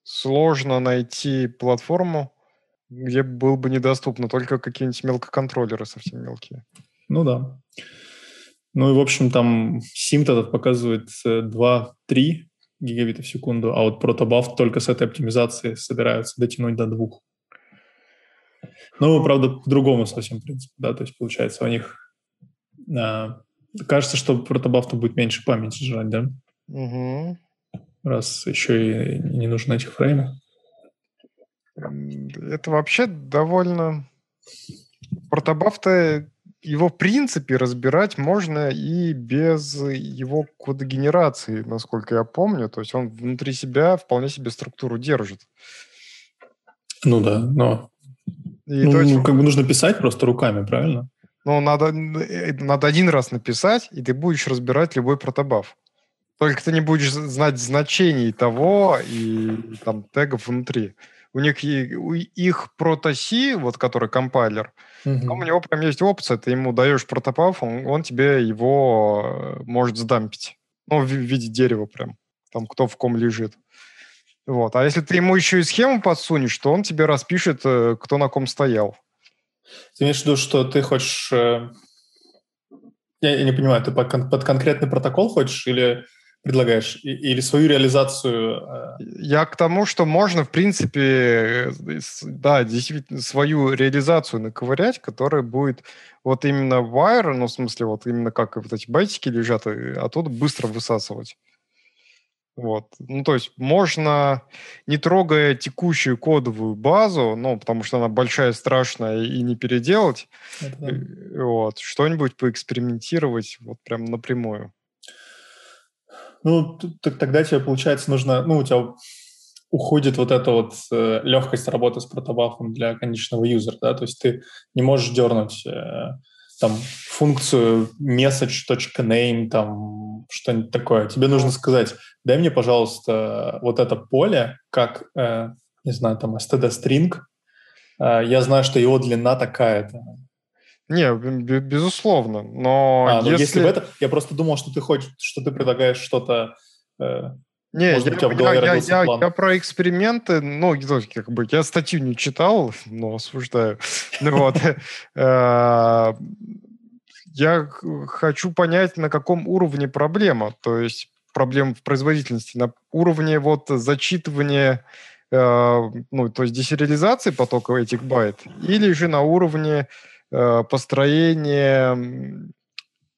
B: сложно найти платформу, где был бы недоступно только какие-нибудь мелкоконтроллеры совсем мелкие.
A: Ну да. Ну и, в общем, там Симт этот показывает 2-3 гигабита в секунду, а вот протобаф только с этой оптимизацией собираются дотянуть до двух. Ну, правда, по-другому совсем принцип, да, то есть получается у них а, кажется, что протобафту будет меньше памяти жрать, да?
B: Угу.
A: Раз еще и не нужны эти фреймы.
B: Это вообще довольно... Протобафта его в принципе разбирать можно и без его кодогенерации, насколько я помню. То есть он внутри себя вполне себе структуру держит.
A: Ну да, но и ну, есть, как бы нужно писать просто руками, правильно?
B: Ну, надо, надо один раз написать, и ты будешь разбирать любой протобаф. Только ты не будешь знать значений того и там тегов внутри. У них у их протоси, вот который компайлер, угу. там у него прям есть опция, ты ему даешь протопаф, он, он тебе его э, может сдампить. Ну, в, в виде дерева прям. Там кто в ком лежит. Вот. А если ты ему еще и схему подсунешь, то он тебе распишет, э, кто на ком стоял.
A: Ты имеешь в виду, что ты хочешь... Э, я, я не понимаю, ты под, под конкретный протокол хочешь или предлагаешь? Или свою реализацию?
B: Э? Я к тому, что можно, в принципе, да, действительно, свою реализацию наковырять, которая будет вот именно wire, ну, в смысле, вот именно как вот эти байтики лежат, а тут быстро высасывать. Вот. Ну, то есть можно, не трогая текущую кодовую базу, ну, потому что она большая, страшная, и не переделать, Это э, вот, что-нибудь поэкспериментировать вот прям напрямую.
A: Ну, тогда тебе, получается, нужно, ну, у тебя уходит вот эта вот э, легкость работы с протобафом для конечного юзера, да, то есть ты не можешь дернуть э, там функцию message.name, там что-нибудь такое. Тебе нужно сказать, дай мне, пожалуйста, вот это поле, как, э, не знаю, там std string. Э, я знаю, что его длина такая-то.
B: Не, безусловно, но
A: а, если... если в это... Я просто думал, что ты хочешь, что ты предлагаешь что-то э,
B: не, Может, я, я, я, я, я про эксперименты, ну, как бы, я статью не читал, но осуждаю. Ну вот. Э, я хочу понять, на каком уровне проблема. То есть проблема в производительности. На уровне вот зачитывания, э, ну, то есть десериализации потока этих байт, или же на уровне э, построения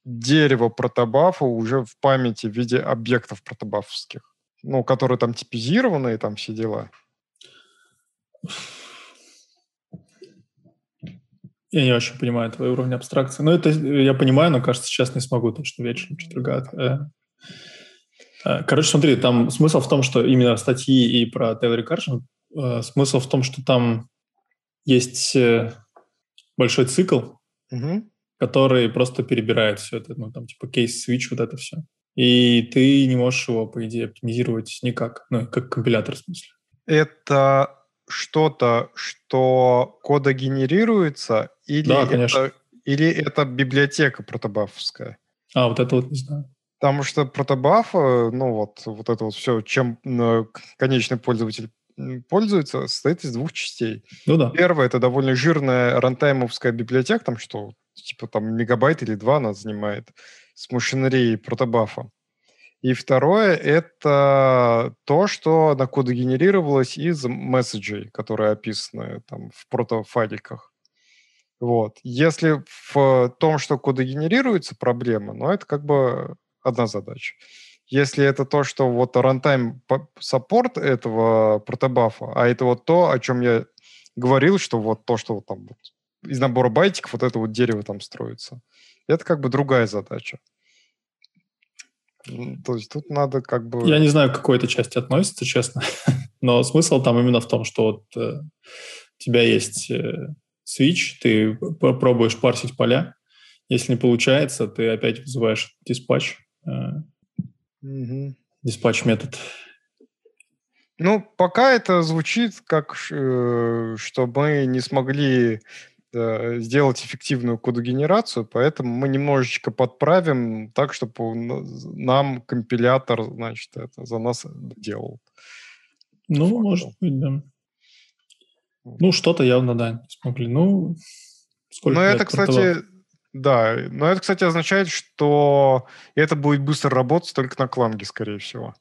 B: дерева протобафа уже в памяти в виде объектов протобафовских ну, которые там типизированы и там все дела?
A: Я не очень понимаю твой уровень абстракции. Ну, это я понимаю, но, кажется, сейчас не смогу точно вечером четверга. Э, э, короче, смотри, там смысл в том, что именно статьи и про Recursion, э, смысл в том, что там есть большой цикл, угу. который просто перебирает все это, ну, там, типа кейс-свитч, вот это все и ты не можешь его, по идее, оптимизировать никак, ну, как компилятор в смысле.
B: Это что-то, что кода генерируется, или,
A: да, конечно.
B: это, или это библиотека протобафовская?
A: А, вот это вот не знаю.
B: Потому что протобаф, ну вот, вот это вот все, чем конечный пользователь пользуется, состоит из двух частей.
A: Ну да.
B: Первое – это довольно жирная рантаймовская библиотека, там что, типа там мегабайт или два она занимает с машинерией протобафа. И второе – это то, что на коду генерировалось из месседжей, которые описаны там в протофайликах. Вот. Если в том, что коды генерируется, проблема, ну, это как бы одна задача. Если это то, что вот runtime саппорт этого протобафа, а это вот то, о чем я говорил, что вот то, что вот там вот из набора байтиков вот это вот дерево там строится. Это как бы другая задача. То есть тут надо как бы...
A: Я не знаю, к какой этой части относится, честно. *laughs* Но смысл там именно в том, что вот э, у тебя есть э, switch, ты пробуешь парсить поля. Если не получается, ты опять вызываешь диспатч. Э, Угу. Диспатч метод.
B: Ну, пока это звучит как, э, что мы не смогли э, сделать эффективную кодогенерацию, поэтому мы немножечко подправим так, чтобы нам компилятор, значит, это за нас делал.
A: Ну, Факту. может быть, да. Ну, что-то явно, да, не смогли. Ну,
B: сколько Ну, это, кстати, да, но это, кстати, означает, что это будет быстро работать только на кланге, скорее всего.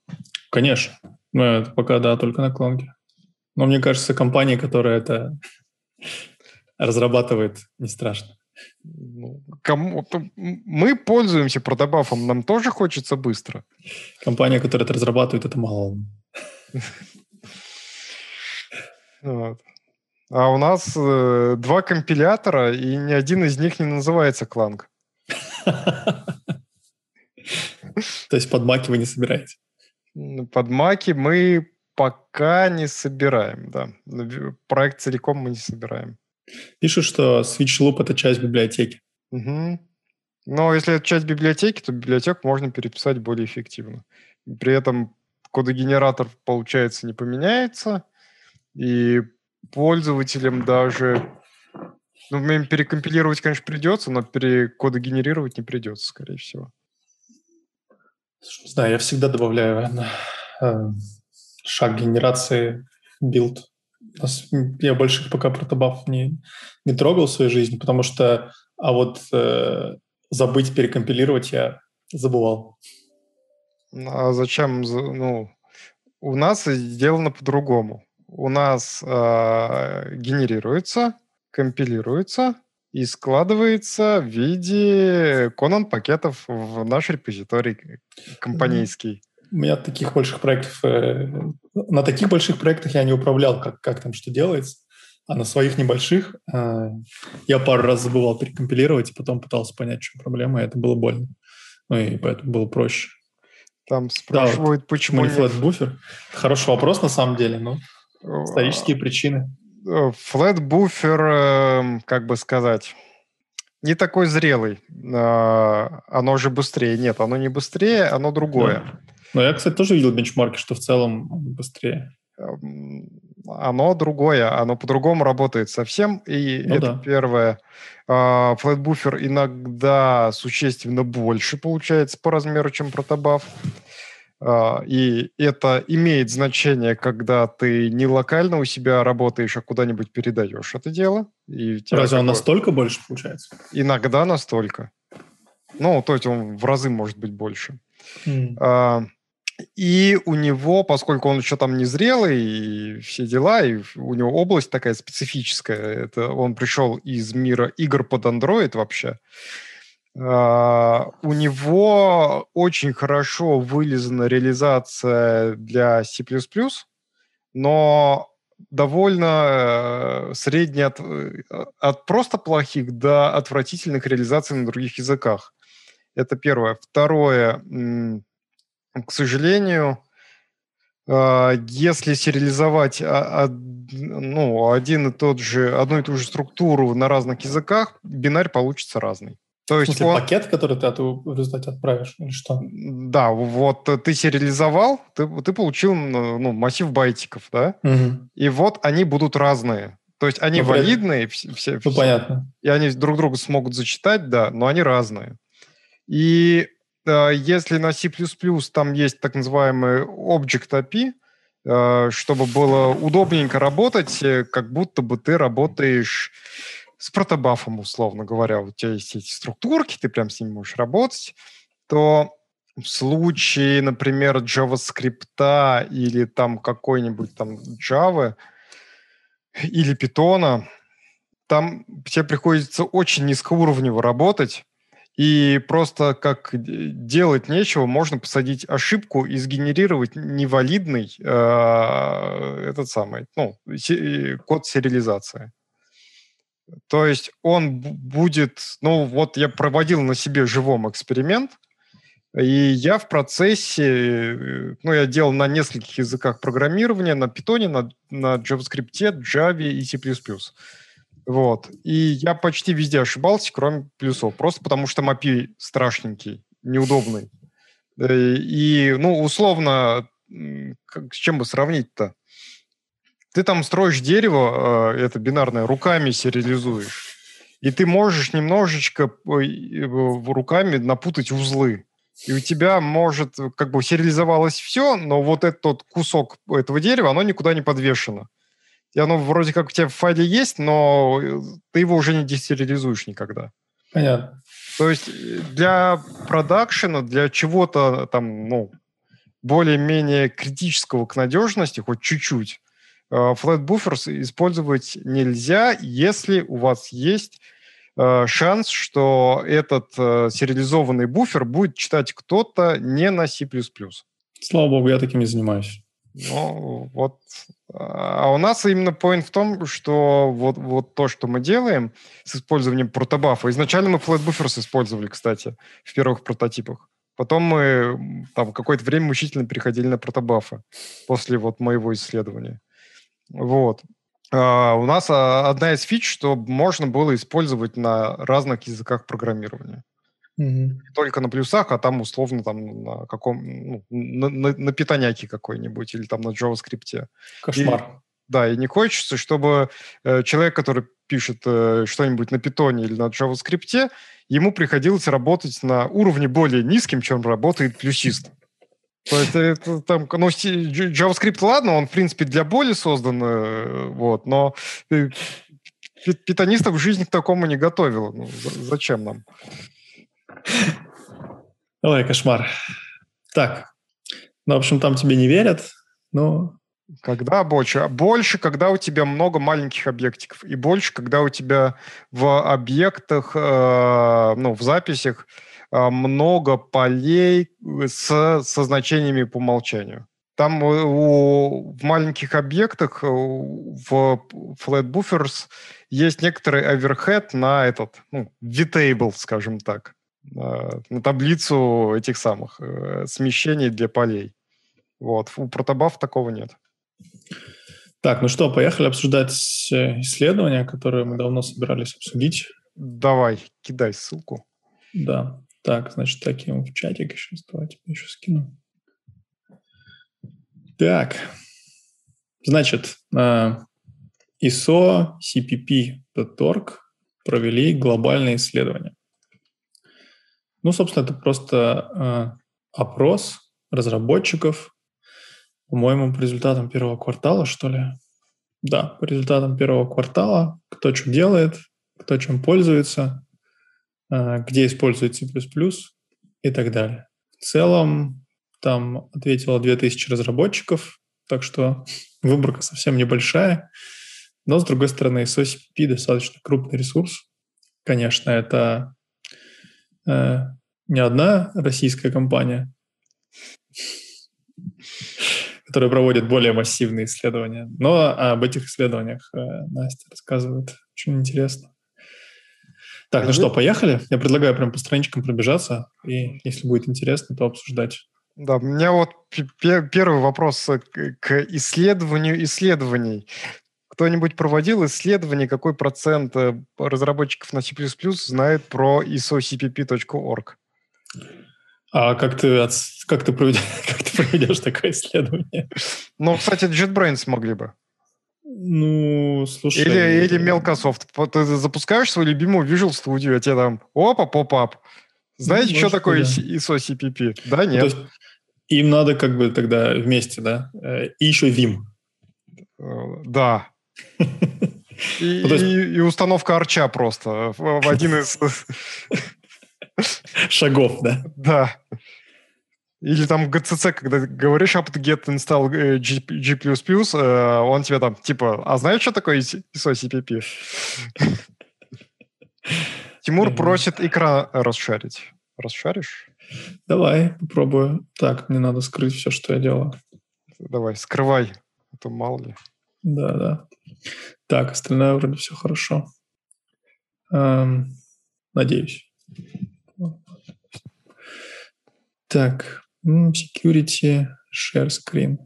A: Конечно. Ну, это пока, да, только на кланге. Но мне кажется, компания, которая это *laughs* разрабатывает, не страшно.
B: Ну, кому, мы пользуемся продабафом, нам тоже хочется быстро.
A: Компания, которая это разрабатывает, это мало. *laughs*
B: Вот. А у нас э, два компилятора, и ни один из них не называется Кланг. *laughs*
A: То есть под маки вы не собираете?
B: Под маки мы пока не собираем, да. Проект целиком мы не собираем.
A: Пишут, что Switch Loop — это часть библиотеки.
B: Угу. Но если это часть библиотеки, то библиотеку можно переписать более эффективно. При этом кодогенератор, получается, не поменяется, и пользователям даже... Ну, перекомпилировать, конечно, придется, но перекодогенерировать не придется, скорее всего.
A: Не знаю, я всегда добавляю э, шаг генерации build. Я больших пока protobuf ов не, не трогал в своей жизни, потому что... А вот э, забыть перекомпилировать я забывал.
B: А зачем? Ну, у нас сделано по-другому у нас э, генерируется, компилируется и складывается в виде Conan-пакетов в наш репозиторий компанейский.
A: У меня таких больших проектов... Э, на таких больших проектах я не управлял, как, как там что делается. А на своих небольших э, я пару раз забывал перекомпилировать, и потом пытался понять, в чем проблема, и это было больно. Ну и поэтому было проще.
B: Там спрашивают, да, почему...
A: Maniflat буфер. Хороший вопрос на самом деле, но Исторические причины.
B: Флэт буфер, эм, как бы сказать, не такой зрелый. А, оно же быстрее. Нет, оно не быстрее, оно другое. Да.
A: Но я, кстати, тоже видел бенчмарки, что в целом быстрее.
B: Эм, оно другое, оно по-другому работает совсем. И ну, это да. первое. Флэт-буфер иногда существенно больше получается по размеру, чем протобаф. А, и это имеет значение, когда ты не локально у себя работаешь, а куда-нибудь передаешь это дело.
A: И Разве он настолько больше получается?
B: Иногда настолько. Ну, то есть он в разы может быть больше. Mm. И у него, поскольку он еще там незрелый и все дела, и у него область такая специфическая, это он пришел из мира игр под Android вообще, Uh, у него очень хорошо вылезана реализация для C++, но довольно э, средняя от, э, от просто плохих до отвратительных реализаций на других языках. Это первое. Второе, к сожалению, э, если сериализовать ну, один и тот же, одну и ту же структуру на разных языках, бинарь получится разный.
A: То есть в смысле, он... пакет, который ты в результате отправишь, или что?
B: Да, вот ты сериализовал, ты, ты получил ну, массив байтиков, да? Угу. И вот они будут разные. То есть они ну, валидные, все, все,
A: ну, понятно.
B: и они друг друга смогут зачитать, да, но они разные. И э, если на C++ там есть так называемый Object API, э, чтобы было удобненько работать, э, как будто бы ты работаешь с протобафом, условно говоря, у тебя есть эти структурки, ты прям с ними можешь работать, то в случае, например, JavaScript или там какой-нибудь там Java или Python, там тебе приходится очень низкоуровнево работать, и просто как делать нечего, можно посадить ошибку и сгенерировать невалидный э, этот самый, ну, код сериализации. То есть он будет, ну вот я проводил на себе живом эксперимент, и я в процессе, э, ну я делал на нескольких языках программирования, на Python, на, на JavaScript, Java и C++. Вот. И я почти везде ошибался, кроме плюсов. Просто потому что API страшненький, неудобный. Э, и, ну, условно, с чем бы сравнить-то? Ты там строишь дерево, э, это бинарное, руками сериализуешь. И ты можешь немножечко э, руками напутать узлы. И у тебя может, как бы сериализовалось все, но вот этот кусок этого дерева, оно никуда не подвешено. И оно вроде как у тебя в файле есть, но э, ты его уже не десериализуешь никогда.
A: Понятно.
B: То есть для продакшена, для чего-то там, ну, более-менее критического к надежности, хоть чуть-чуть, Э, flat buffers использовать нельзя, если у вас есть э, шанс, что этот э, сериализованный буфер будет читать кто-то не на C++.
A: Слава богу, я таким не занимаюсь.
B: Ну, вот. А у нас именно point в том, что вот, вот то, что мы делаем с использованием протобафа. Изначально мы flat buffers использовали, кстати, в первых прототипах. Потом мы там какое-то время мучительно переходили на протобафы после вот моего исследования. Вот. А у нас а, одна из фич, что можно было использовать на разных языках программирования. Mm-hmm. только на плюсах, а там условно там на каком ну, на, на, на питоняке какой-нибудь или там на JavaScript.
A: Кошмар.
B: И, да, и не хочется, чтобы э, человек, который пишет э, что-нибудь на питоне или на JavaScript, ему приходилось работать на уровне более низким, чем работает плюсист. То есть это, там, ну, JavaScript, ладно, он, в принципе, для боли создан, э, вот, но э, питонистов в жизни к такому не готовил. Ну, зачем нам?
A: Ой, кошмар. Так, ну, в общем, там тебе не верят, но...
B: Когда больше? Больше, когда у тебя много маленьких объектиков. И больше, когда у тебя в объектах, э, ну, в записях а, много полей э, с, со значениями по умолчанию. Там э, у, в маленьких объектах, э, в flat buffers, есть некоторый overhead на этот, ну, vtable, скажем так, на таблицу этих самых смещений для полей. Вот. У протобаф такого нет.
A: Так, ну что, поехали обсуждать исследования, которые мы давно собирались обсудить.
B: Давай, кидай ссылку.
A: Да. Так, значит, таким в чатик еще. Давайте еще скину. Так, значит, ISO CPP.org провели глобальное исследование. Ну, собственно, это просто э, опрос разработчиков, по-моему, по результатам первого квартала, что ли. Да, по результатам первого квартала, кто что делает, кто чем пользуется, где используют C++ и так далее. В целом там ответило 2000 разработчиков, так что *laughs* выборка совсем небольшая. Но, с другой стороны, SOCP достаточно крупный ресурс. Конечно, это э, не одна российская компания, *laughs* которая проводит более массивные исследования. Но об этих исследованиях э, Настя рассказывает очень интересно. Так, ну что, поехали? Я предлагаю прям по страничкам пробежаться, и если будет интересно, то обсуждать.
B: Да, у меня вот первый вопрос к исследованию исследований. кто-нибудь проводил исследование, какой процент э, разработчиков на C++ знает про isocpp.org?
A: А как ты, как ты, проведешь, *laughs* как ты проведешь такое исследование?
B: Ну, кстати, JetBrains могли бы.
A: Ну, слушай...
B: Или, или Мелкософт. Ты запускаешь свою любимую Visual Studio, а тебе там опа, поп-ап. Знаете, ну, что такое да. ISO CPP? Да, нет. Ну, есть
A: им надо как бы тогда вместе, да? Э, и еще Vim.
B: Э, да. И, ну, есть... и, и установка арча просто в один из... *laughs*
A: Шагов, да?
B: Да. Или там GCC, когда говоришь apt-get install э, G++, он тебе там, типа, а знаешь, что такое ISO *laughs* CPP? Тимур просит экран расшарить. Расшаришь?
A: Давай, попробую. Так, мне надо скрыть все, что я делаю.
B: Давай, скрывай. А то мало ли.
A: Да, да. Так, остальное вроде все хорошо. Эм, надеюсь. Так, security, share screen.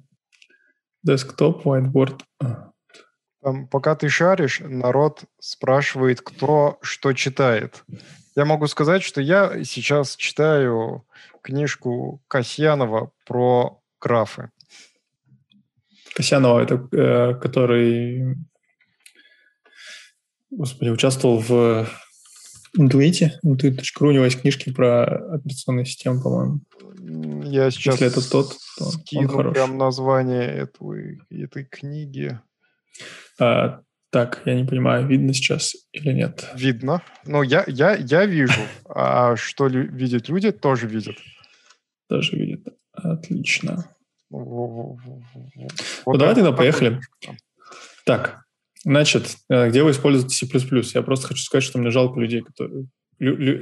A: Desktop, whiteboard. А,
B: там, пока ты шаришь, народ спрашивает, кто что читает. Я могу сказать, что я сейчас читаю книжку Касьянова про графы.
A: Касьянова, это э, который, господи, участвовал в Интуите. Intuit.ru, у него есть книжки про операционные системы, по-моему.
B: Я сейчас
A: Если это тот, то
B: скину прям название этой, этой книги.
A: А, так, я не понимаю, видно сейчас или нет?
B: Видно. Ну, я, я, я вижу. А что видят люди, тоже видят.
A: Тоже видят. Отлично. Ну, давай тогда поехали. Так, значит, э, где вы используете C++? Я просто хочу сказать, что мне жалко людей, которые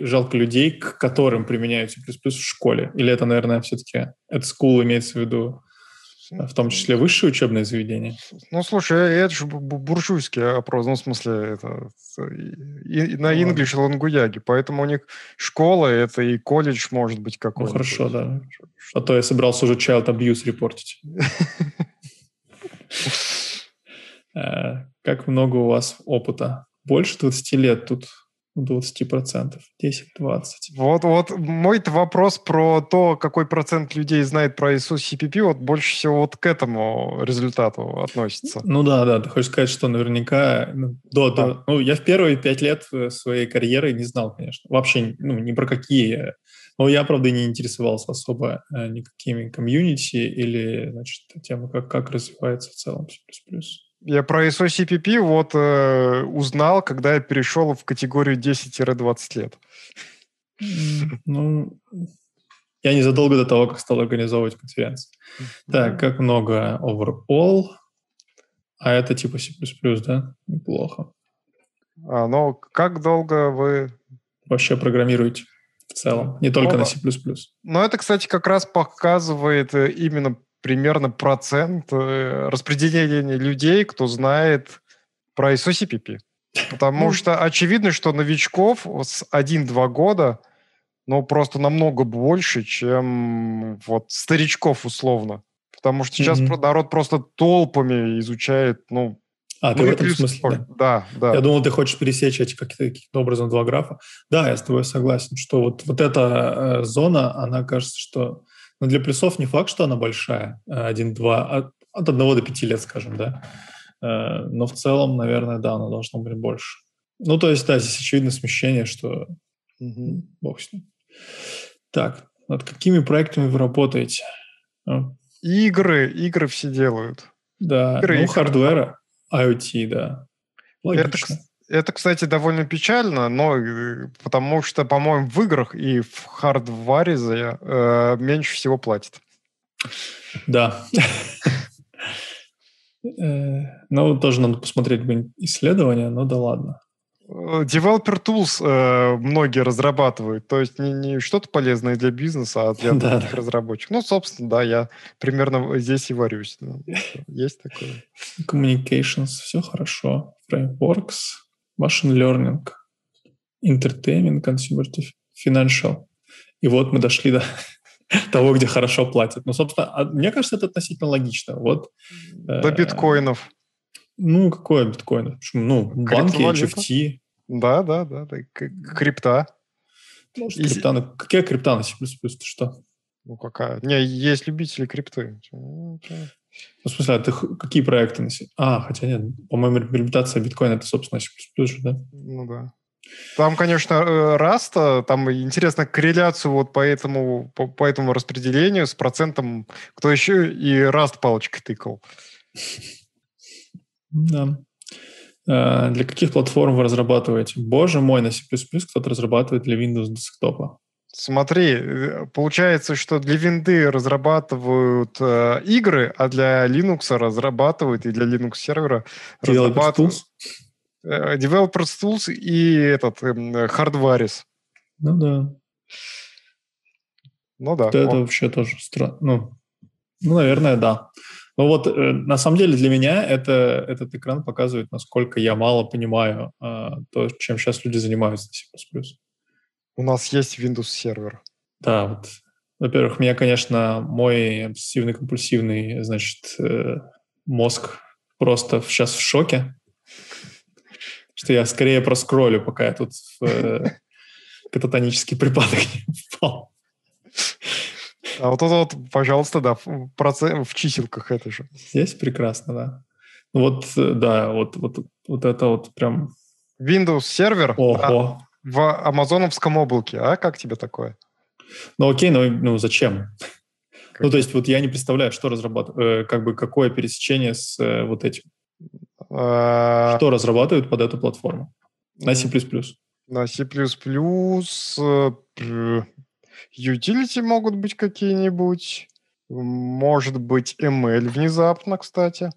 A: жалко людей, к которым применяют C++ в школе. Или это, наверное, все-таки это school имеется в виду в том числе высшее учебное заведение?
B: Ну, слушай, э, это же буржуйский опрос, ну, в смысле, это и, и на English лангуяге, поэтому у них школа, это и колледж может быть какой-то.
A: Ну, хорошо, да. А то я собирался уже child abuse репортить. *laughs* Э, как много у вас опыта? Больше 20 лет тут 20%, 10-20.
B: Вот, вот мой вопрос про то, какой процент людей знает про ISO CPP, вот больше всего вот к этому результату относится.
A: Ну да, да, ты хочешь сказать, что наверняка ну, до, да. до, ну я в первые пять лет э, своей карьеры не знал, конечно, вообще, ну ни про какие, но я, правда, не интересовался особо э, никакими комьюнити или, значит, тем, как, как развивается в целом C++.
B: Я про ISO CPP вот э, узнал, когда я перешел в категорию 10-20 лет.
A: Ну, я незадолго до того, как стал организовывать конференции. Так, как много overall? А это типа C++, да? Неплохо.
B: А, ну, как долго вы...
A: Вообще программируете в целом, не только ну, на C++.
B: Ну, это, кстати, как раз показывает э, именно примерно процент э, распределения людей, кто знает про ISO-CPP. Потому ну, что очевидно, что новичков с 1-2 года ну, просто намного больше, чем вот старичков условно. Потому что сейчас mm-hmm. народ просто толпами изучает, ну,
A: а, ты ну, в этом смысле,
B: да. да, да.
A: Я думал, ты хочешь пересечь эти каким-то каким образом два графа. Да, я с тобой согласен, что вот, вот эта э, зона, она кажется, что но для плюсов не факт, что она большая, 1-2, от, от 1 до 5 лет, скажем, да. Э, но в целом, наверное, да, она должна быть больше. Ну, то есть, да, здесь очевидно смещение, что угу. бог с ним. Так, над какими проектами вы работаете?
B: Ну. Игры, игры все делают.
A: Да, игры, ну, хардвера, IoT, да.
B: Логично. Это, это, кстати, довольно печально, но э, потому что, по-моему, в играх и в хардваре э, меньше всего платят.
A: Да. Э, ну, тоже надо посмотреть исследования, но да ладно.
B: Э, developer Tools э, многие разрабатывают, то есть не, не что-то полезное для бизнеса, а для *laughs* да, других разработчиков. Ну, собственно, да, я примерно здесь и варюсь. Есть такое.
A: Communications, все хорошо. Frameworks, machine learning, entertainment, consumer financial. И вот мы дошли до *laughs* того, где хорошо платят. Ну, собственно, а мне кажется, это относительно логично. Вот,
B: до э, биткоинов.
A: Ну, какое биткоин? Ну, банки, HFT.
B: Да, да, да, да. Крипта.
A: Может, и... крипта, ну, какая крипта на C++? Ты что?
B: Ну, какая? Не, есть любители крипты.
A: Ну, в смысле, а ты какие проекты C? А, хотя нет, по-моему, имплементация биткоина это, собственно, C++ да?
B: Ну да. Там, конечно, раста, э, там интересно корреляцию вот по этому, по, по этому распределению с процентом, кто еще и раст палочкой тыкал.
A: Да. А, для каких платформ вы разрабатываете? Боже мой, на C++ кто-то разрабатывает для Windows десктопа.
B: Смотри, э, получается, что для винды разрабатывают э, игры, а для Linux разрабатывают и для Linux сервера разрабатывают... Э, Developers Tools и этот э, Hardwaris.
A: Ну да.
B: Ну да.
A: Это, это вообще тоже странно. Ну, ну, наверное, да. Ну вот, э, на самом деле для меня это, этот экран показывает, насколько я мало понимаю э, то, чем сейчас люди занимаются на C++.
B: У нас есть Windows сервер.
A: Да, вот. Во-первых, меня, конечно, мой обсессивный компульсивный, значит, э, мозг просто сейчас в шоке, что я скорее проскроллю, пока я тут в э, *laughs* кататонический припадок не впал.
B: А вот это вот, пожалуйста, да, в, процент, в чиселках это же.
A: Здесь прекрасно, да. Ну вот, э, да, вот, вот, вот это вот прям...
B: Windows сервер
A: Ого.
B: В амазоновском облаке, а? Как тебе такое?
A: Ну окей, но ну зачем? Как? Ну то есть вот я не представляю, что разрабатывать, э, как бы какое пересечение с э, вот этим. А... Что разрабатывают под эту платформу? На C++?
B: На C++, э, Utility могут быть какие-нибудь. Может быть, ML внезапно, кстати.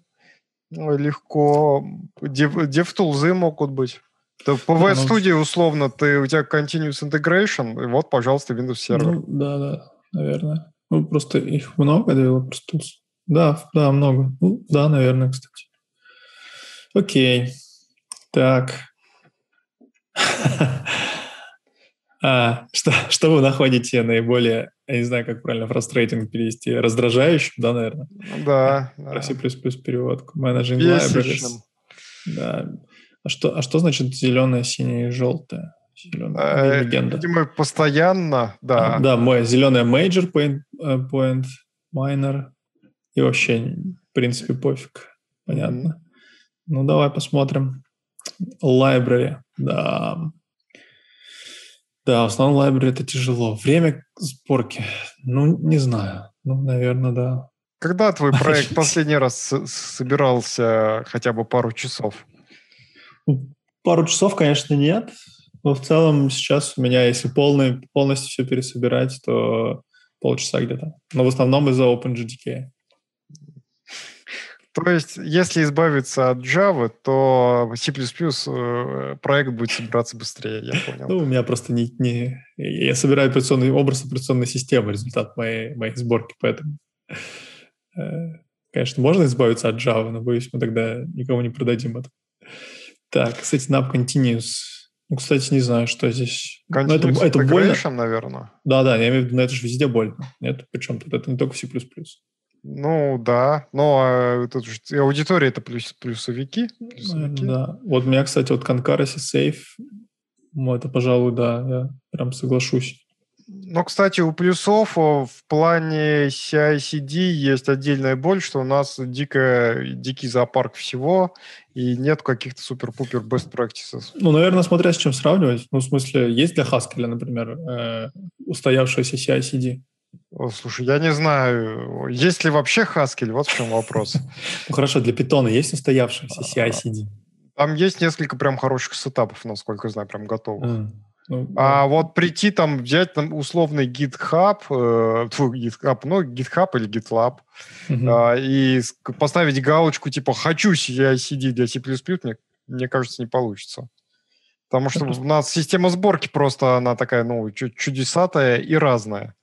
B: Легко. DevTools могут быть. То по VS Studio условно ты, у тебя continuous integration, и вот, пожалуйста, Windows Server.
A: Ну, да, да, наверное. Ну, просто их много, developers tools. Да, да, много. Ну, да, наверное, кстати. Окей. Так. *laughs* А, что, что вы находите наиболее, я не знаю, как правильно фрустрейдинг перевести, раздражающим, да, наверное?
B: Да.
A: Про C++ переводку. Managing Libraries. Да. А что, а что значит зеленое, синее и желтое?
B: Зеленая э, легенда. Видимо, постоянно, да.
A: А, да, мой зеленая major point, э, point, minor и вообще, в принципе, пофиг. Понятно. Ну, давай посмотрим. Library, да. Да, в основном library это тяжело. Время сборки, ну, не знаю. Ну, наверное, да.
B: Когда твой проект последний раз собирался хотя бы пару часов?
A: Пару часов, конечно, нет. Но в целом сейчас у меня, если полный, полностью все пересобирать, то полчаса где-то. Но в основном из-за OpenGDK.
B: То есть, если избавиться от Java, то C++ э, проект будет собираться быстрее, я понял.
A: Ну, у меня просто не... не я собираю операционный образ операционной системы, результат моей, моей сборки, поэтому... Э, конечно, можно избавиться от Java, но, боюсь, мы тогда никому не продадим это. Так, кстати, Snap Continuous. Ну, кстати, не знаю, что здесь.
B: Ну, это, это больно. наверное.
A: Да, да, я имею в виду, но это же везде больно. Нет, причем тут это не только в C++.
B: Ну, да. Но а, тут же аудитория это плюс, плюсовики. плюсовики.
A: Да. Вот у меня, кстати, вот Concurrency Safe, ну, это, пожалуй, да, я прям соглашусь.
B: Ну, кстати, у плюсов в плане CI-CD есть отдельная боль, что у нас дико, дикий зоопарк всего, и нет каких-то супер-пупер best practices.
A: Ну, наверное, смотря с чем сравнивать. Ну, в смысле, есть для Haskell, например, э, устоявшаяся CI-CD?
B: О, слушай, я не знаю, есть ли вообще Haskell, вот в чем вопрос. *laughs*
A: Ну, хорошо, для питона есть устоявшаяся CI-CD?
B: Там есть несколько прям хороших сетапов, насколько я знаю, прям готовых. Ну, а да. вот прийти там, взять там условный GitHub, э, GitHub, ну, GitHub или GitLab, угу. э, и поставить галочку типа «хочу CI-CD для C++», мне, мне кажется, не получится. Потому что у нас система сборки просто, она такая, ну, чудесатая и разная.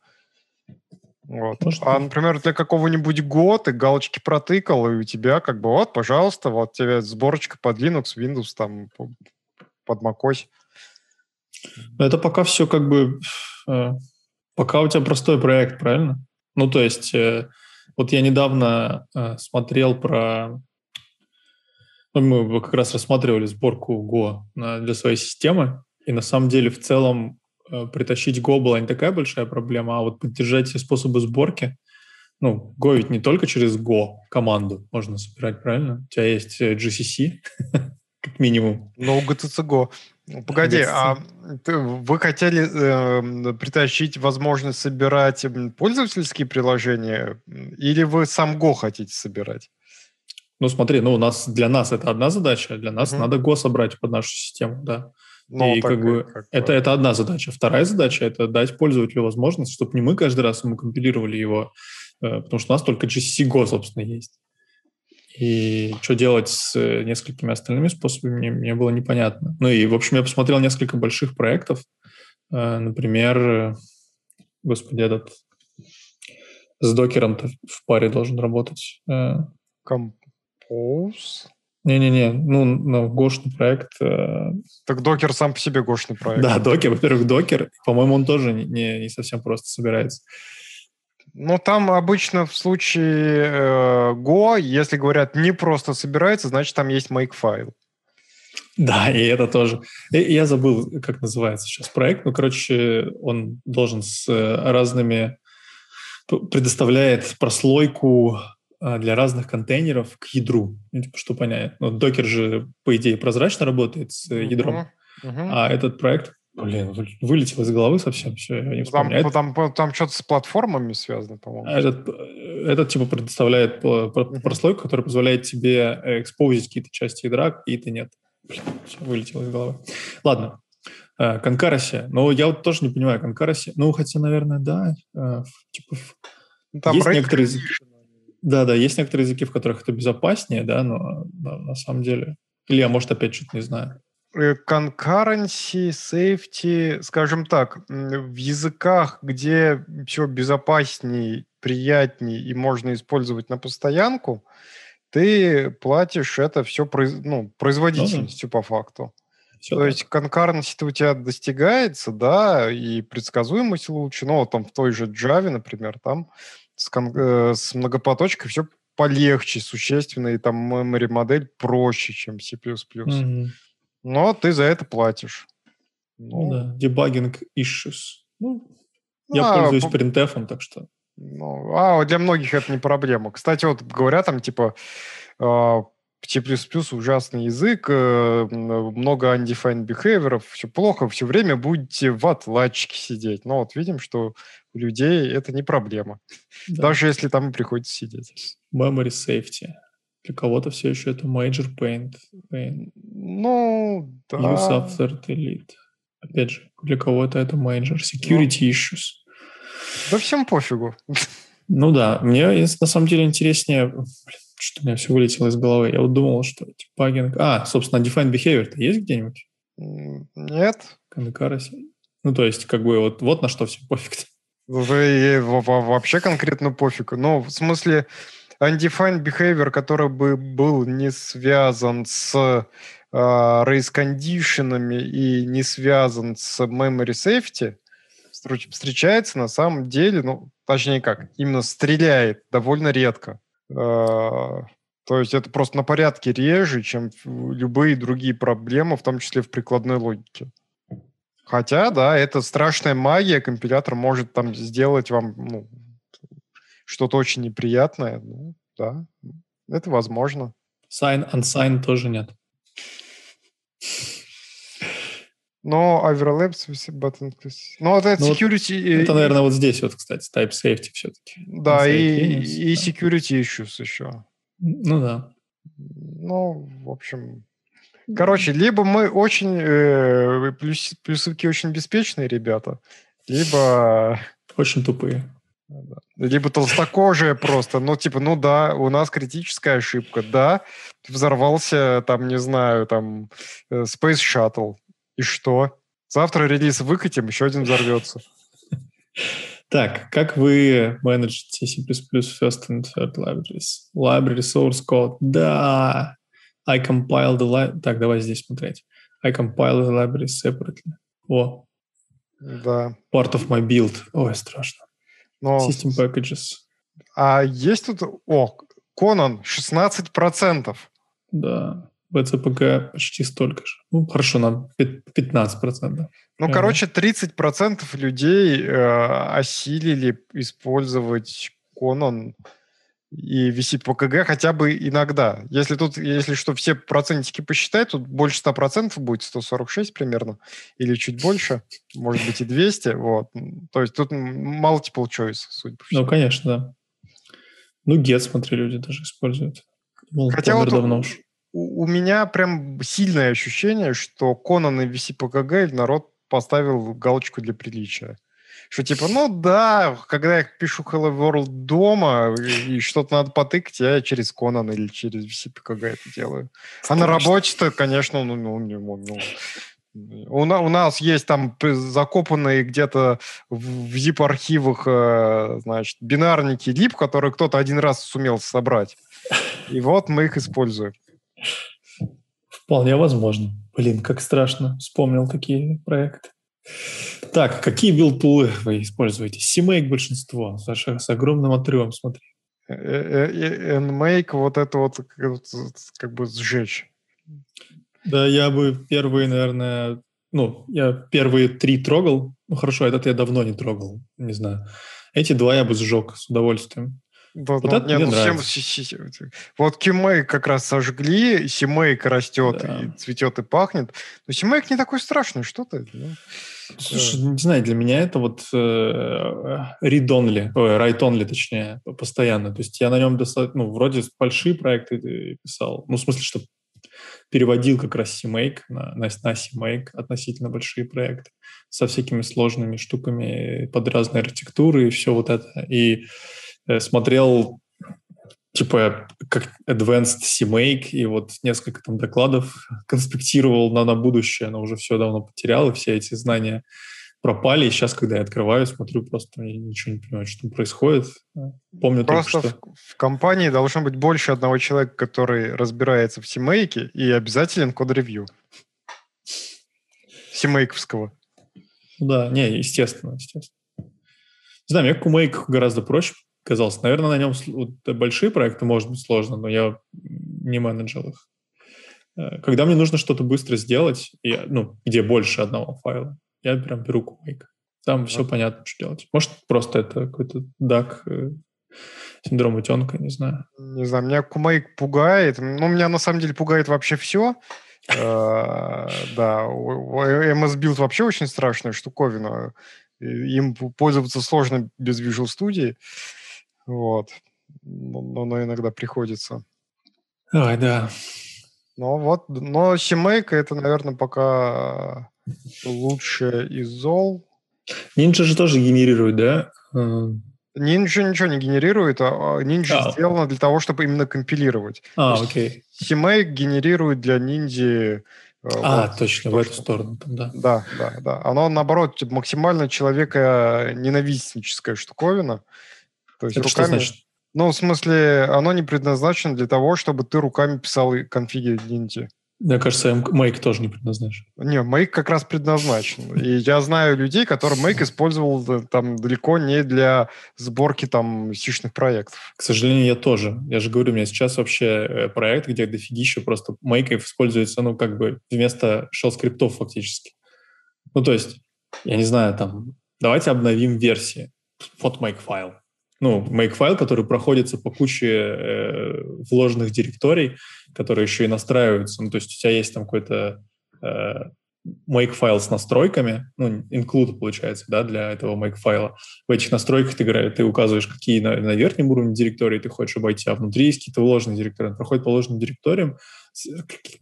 B: Вот. Может, а, например, для какого-нибудь ты галочки протыкал, и у тебя как бы вот, пожалуйста, вот тебе сборочка под Linux, Windows, там, под macOS.
A: Это пока все как бы... Э, пока у тебя простой проект, правильно? Ну, то есть, э, вот я недавно э, смотрел про Мы как раз рассматривали сборку Go для своей системы, и на самом деле в целом притащить Go была не такая большая проблема, а вот поддержать все способы сборки. Ну, Go ведь не только через Go команду можно собирать, правильно? У тебя есть GCC, *laughs* как минимум.
B: Ну, GTC Go. Погоди, а вы хотели э, притащить возможность собирать пользовательские приложения или вы сам Go хотите собирать?
A: Ну, смотри, ну, у нас для нас это одна задача, для нас угу. надо Go собрать под нашу систему, да. Ну, и как бы как это, это одна задача. Вторая задача – это дать пользователю возможность, чтобы не мы каждый раз ему компилировали его, э, потому что у нас только GCC Go, собственно, есть. И что делать с э, несколькими остальными способами, мне, мне было непонятно. Ну и, в общем, я посмотрел несколько больших проектов. Э, например, э, господи, этот с докером в паре должен работать.
B: Compose?
A: Не-не-не, ну, ну, гошный проект.
B: Так докер сам по себе гошный проект.
A: Да, докер, во-первых, докер. По-моему, он тоже не, не совсем просто собирается.
B: Ну, там обычно в случае э, Go, если говорят не просто собирается, значит, там есть make-файл.
A: Да, и это тоже. И, я забыл, как называется сейчас проект. Ну, короче, он должен с э, разными... предоставляет прослойку э, для разных контейнеров к ядру. Ну, типа, что понять. Ну, докер же, по идее, прозрачно работает с uh-huh. ядром. Uh-huh. А этот проект Блин, вылетел из головы совсем все, я не
B: там, там, там, там что-то с платформами связано, по-моему.
A: Этот, этот типа предоставляет прослойку, которая позволяет тебе экспозить какие-то части ядра, какие-то нет. Блин, все вылетело из головы. Ладно, конкараси. Ну, я вот тоже не понимаю, конкараси. Ну, хотя, наверное, да. Э, типа, ну, там есть некоторые языки. Да, да, есть некоторые языки, в которых это безопаснее, да, но, но на самом деле... Или я, может, опять что-то не знаю.
B: Э, concurrency, safety, скажем так, в языках, где все безопасней, приятней и можно использовать на постоянку, ты платишь это все ну, производительностью ну, да. по факту. Все То так. есть конкуренция у тебя достигается, да, и предсказуемость лучше. Ну, там в той же Java, например, там с, кон- э, с многопоточкой все полегче существенно, и там memory модель проще, чем C++. Mm-hmm. Но ты за это платишь.
A: Ну, ну да, дебагинг issues. Ну, я а, пользуюсь по... printf, так что...
B: Ну, а для многих это не проблема. Кстати, вот говорят там, типа, uh, C++ ужасный язык, э, много undefined behavior, все плохо, все время будете в отладчике сидеть. Но вот видим, что у людей это не проблема. Да. Даже если там приходится сидеть.
A: Memory safety. Для кого-то все еще это major pain. pain.
B: Ну, да.
A: Use after delete. Опять же, для кого-то это major. Security ну, issues.
B: Да всем пофигу.
A: Ну да, мне на самом деле интереснее, что у меня все вылетело из головы. Я вот думал, что типагинг... А, собственно, defined behavior-то есть где-нибудь?
B: Нет.
A: Канакараси. Ну, то есть, как бы, вот, вот на что все пофиг.
B: Вообще конкретно пофиг. Ну, в смысле, undefined behavior, который бы был не связан с э, race кондишенами и не связан с memory safety, встречается на самом деле, ну, точнее как, именно стреляет довольно редко. Э, то есть это просто на порядке реже, чем любые другие проблемы, в том числе в прикладной логике. Хотя, да, это страшная магия, компилятор может там сделать вам ну, что-то очень неприятное, ну, да, это возможно.
A: Sign, unsign тоже нет.
B: Но overlaps button... Ну, вот это ну, security...
A: Вот, это, наверное, вот здесь вот, кстати, type safety все-таки.
B: Да, и, и security issues еще.
A: Ну да.
B: Ну, в общем... Короче, либо мы очень... Э, плюс, плюсовки очень беспечные ребята, либо...
A: Очень тупые.
B: Либо толстокожие просто. Ну, типа, ну да, у нас критическая ошибка. Да, взорвался, там, не знаю, там, э, Space Shuttle. И что? Завтра релиз выкатим, еще один взорвется.
A: Так, как вы менеджите C++ first and third libraries? Library source code. Да. I compile the library. Так, давай здесь смотреть. I compile the library separately. О.
B: Да.
A: Part of my build. Ой, страшно. Но... System packages.
B: А есть тут... О, Conan 16%.
A: Да. ВЦПГ почти столько же. Ну, хорошо, на 15%.
B: Ну, ага. короче, 30% людей э, осилили использовать Conan и VCPKG хотя бы иногда. Если тут, если что, все процентики посчитать, тут больше 100% будет, 146 примерно, или чуть больше, может быть и 200, вот. То есть тут multiple choice, судя по
A: всему. Ну, конечно, да. Ну, get, смотри, люди даже используют.
B: Мол, Хотя вот давно уж. У, у меня прям сильное ощущение, что Conan и VCPKG народ поставил галочку для приличия. Что типа, ну да, когда я пишу Hello World дома и, и что-то надо потыкать, я через Conan или через VCPKG это делаю. А на работе-то, конечно, ну, ну, ну, ну у, на, у нас есть там закопанные где-то в zip-архивах, э, значит, бинарники lib, которые кто-то один раз сумел собрать. И вот мы их используем.
A: Вполне возможно. Блин, как страшно. Вспомнил такие проекты. Так, какие build tool ы вы используете? CMake большинство, Саша, с огромным отрывом, смотри.
B: Э, э, Nmake, вот это вот как бы сжечь.
A: Да, я бы первые, наверное, ну, я первые три трогал. Ну, хорошо, этот я давно не трогал, не знаю. Эти два я бы сжег с удовольствием.
B: Да, вот ну, это нет, мне ну, нравится. Всем, вот Кимейк как раз сожгли, Симейк растет да. и цветет и пахнет. Но Симейк не такой страшный, что ты? Ну,
A: Слушай, не знаю, для меня это вот э, read only, ой, write only, точнее, постоянно. То есть я на нем достаточно, ну, вроде большие проекты писал. Ну, в смысле, что переводил как раз CMake на, на, на CMake относительно большие проекты со всякими сложными штуками под разные архитектуры и все вот это. И э, смотрел типа как Advanced CMake, и вот несколько там докладов *laughs* конспектировал на, на будущее, но уже все давно потерял, и все эти знания пропали. И сейчас, когда я открываю, смотрю, просто я ничего не понимаю, что там происходит. Помню
B: просто
A: только,
B: что... в, в компании должно быть больше одного человека, который разбирается в CMake, и обязателен код-ревью. Симейковского.
A: Да, не, естественно, естественно. Не знаю, мне Кумейк гораздо проще казался. Наверное, на нем вот, большие проекты может быть сложно, но я не менеджер их. Э, когда мне нужно что-то быстро сделать, и, ну, где больше одного файла, я прям беру Кумейк. Там вот. все понятно, что делать. Может, просто это какой-то э, синдром утенка, не знаю.
B: Не знаю, меня Кумейк пугает. Ну, меня на самом деле пугает вообще все. Э, да, MS Build вообще очень страшная штуковина. Им пользоваться сложно без Visual Studio. Вот. Но, но иногда приходится.
A: Ой, да.
B: Ну вот, но Семейка это, наверное, пока лучшее из зол.
A: Ninja же тоже генерирует, да?
B: Ninja ничего не генерирует, а Ninja а. сделано для того, чтобы именно компилировать.
A: А, окей.
B: CMake генерирует для Ninja
A: э, а, вот, точно, в эту сторону. Там, да.
B: да, да, да. Оно, наоборот, максимально человека ненавистническая штуковина.
A: То есть Это руками... что значит?
B: Ну, в смысле, оно не предназначено для того, чтобы ты руками писал конфиги Ninja.
A: Мне кажется, Make тоже не предназначен.
B: Не, Make как раз предназначен. И я знаю людей, которые Make использовал э, там далеко не для сборки там сишных проектов.
A: К сожалению, я тоже. Я же говорю, у меня сейчас вообще э, проект, где дофигища просто Make используется, ну, как бы вместо shell-скриптов фактически. Ну, то есть, я не знаю, там, давайте обновим версии. Вот Make файл ну, make-файл, который проходится по куче э, вложенных директорий, которые еще и настраиваются. Ну, то есть у тебя есть там какой-то э, make-файл с настройками, ну, include получается, да, для этого make-файла. В этих настройках ты, ты указываешь, какие на, на верхнем уровне директории ты хочешь обойти, а внутри есть какие-то вложенные директории. Он проходит по вложенным директориям,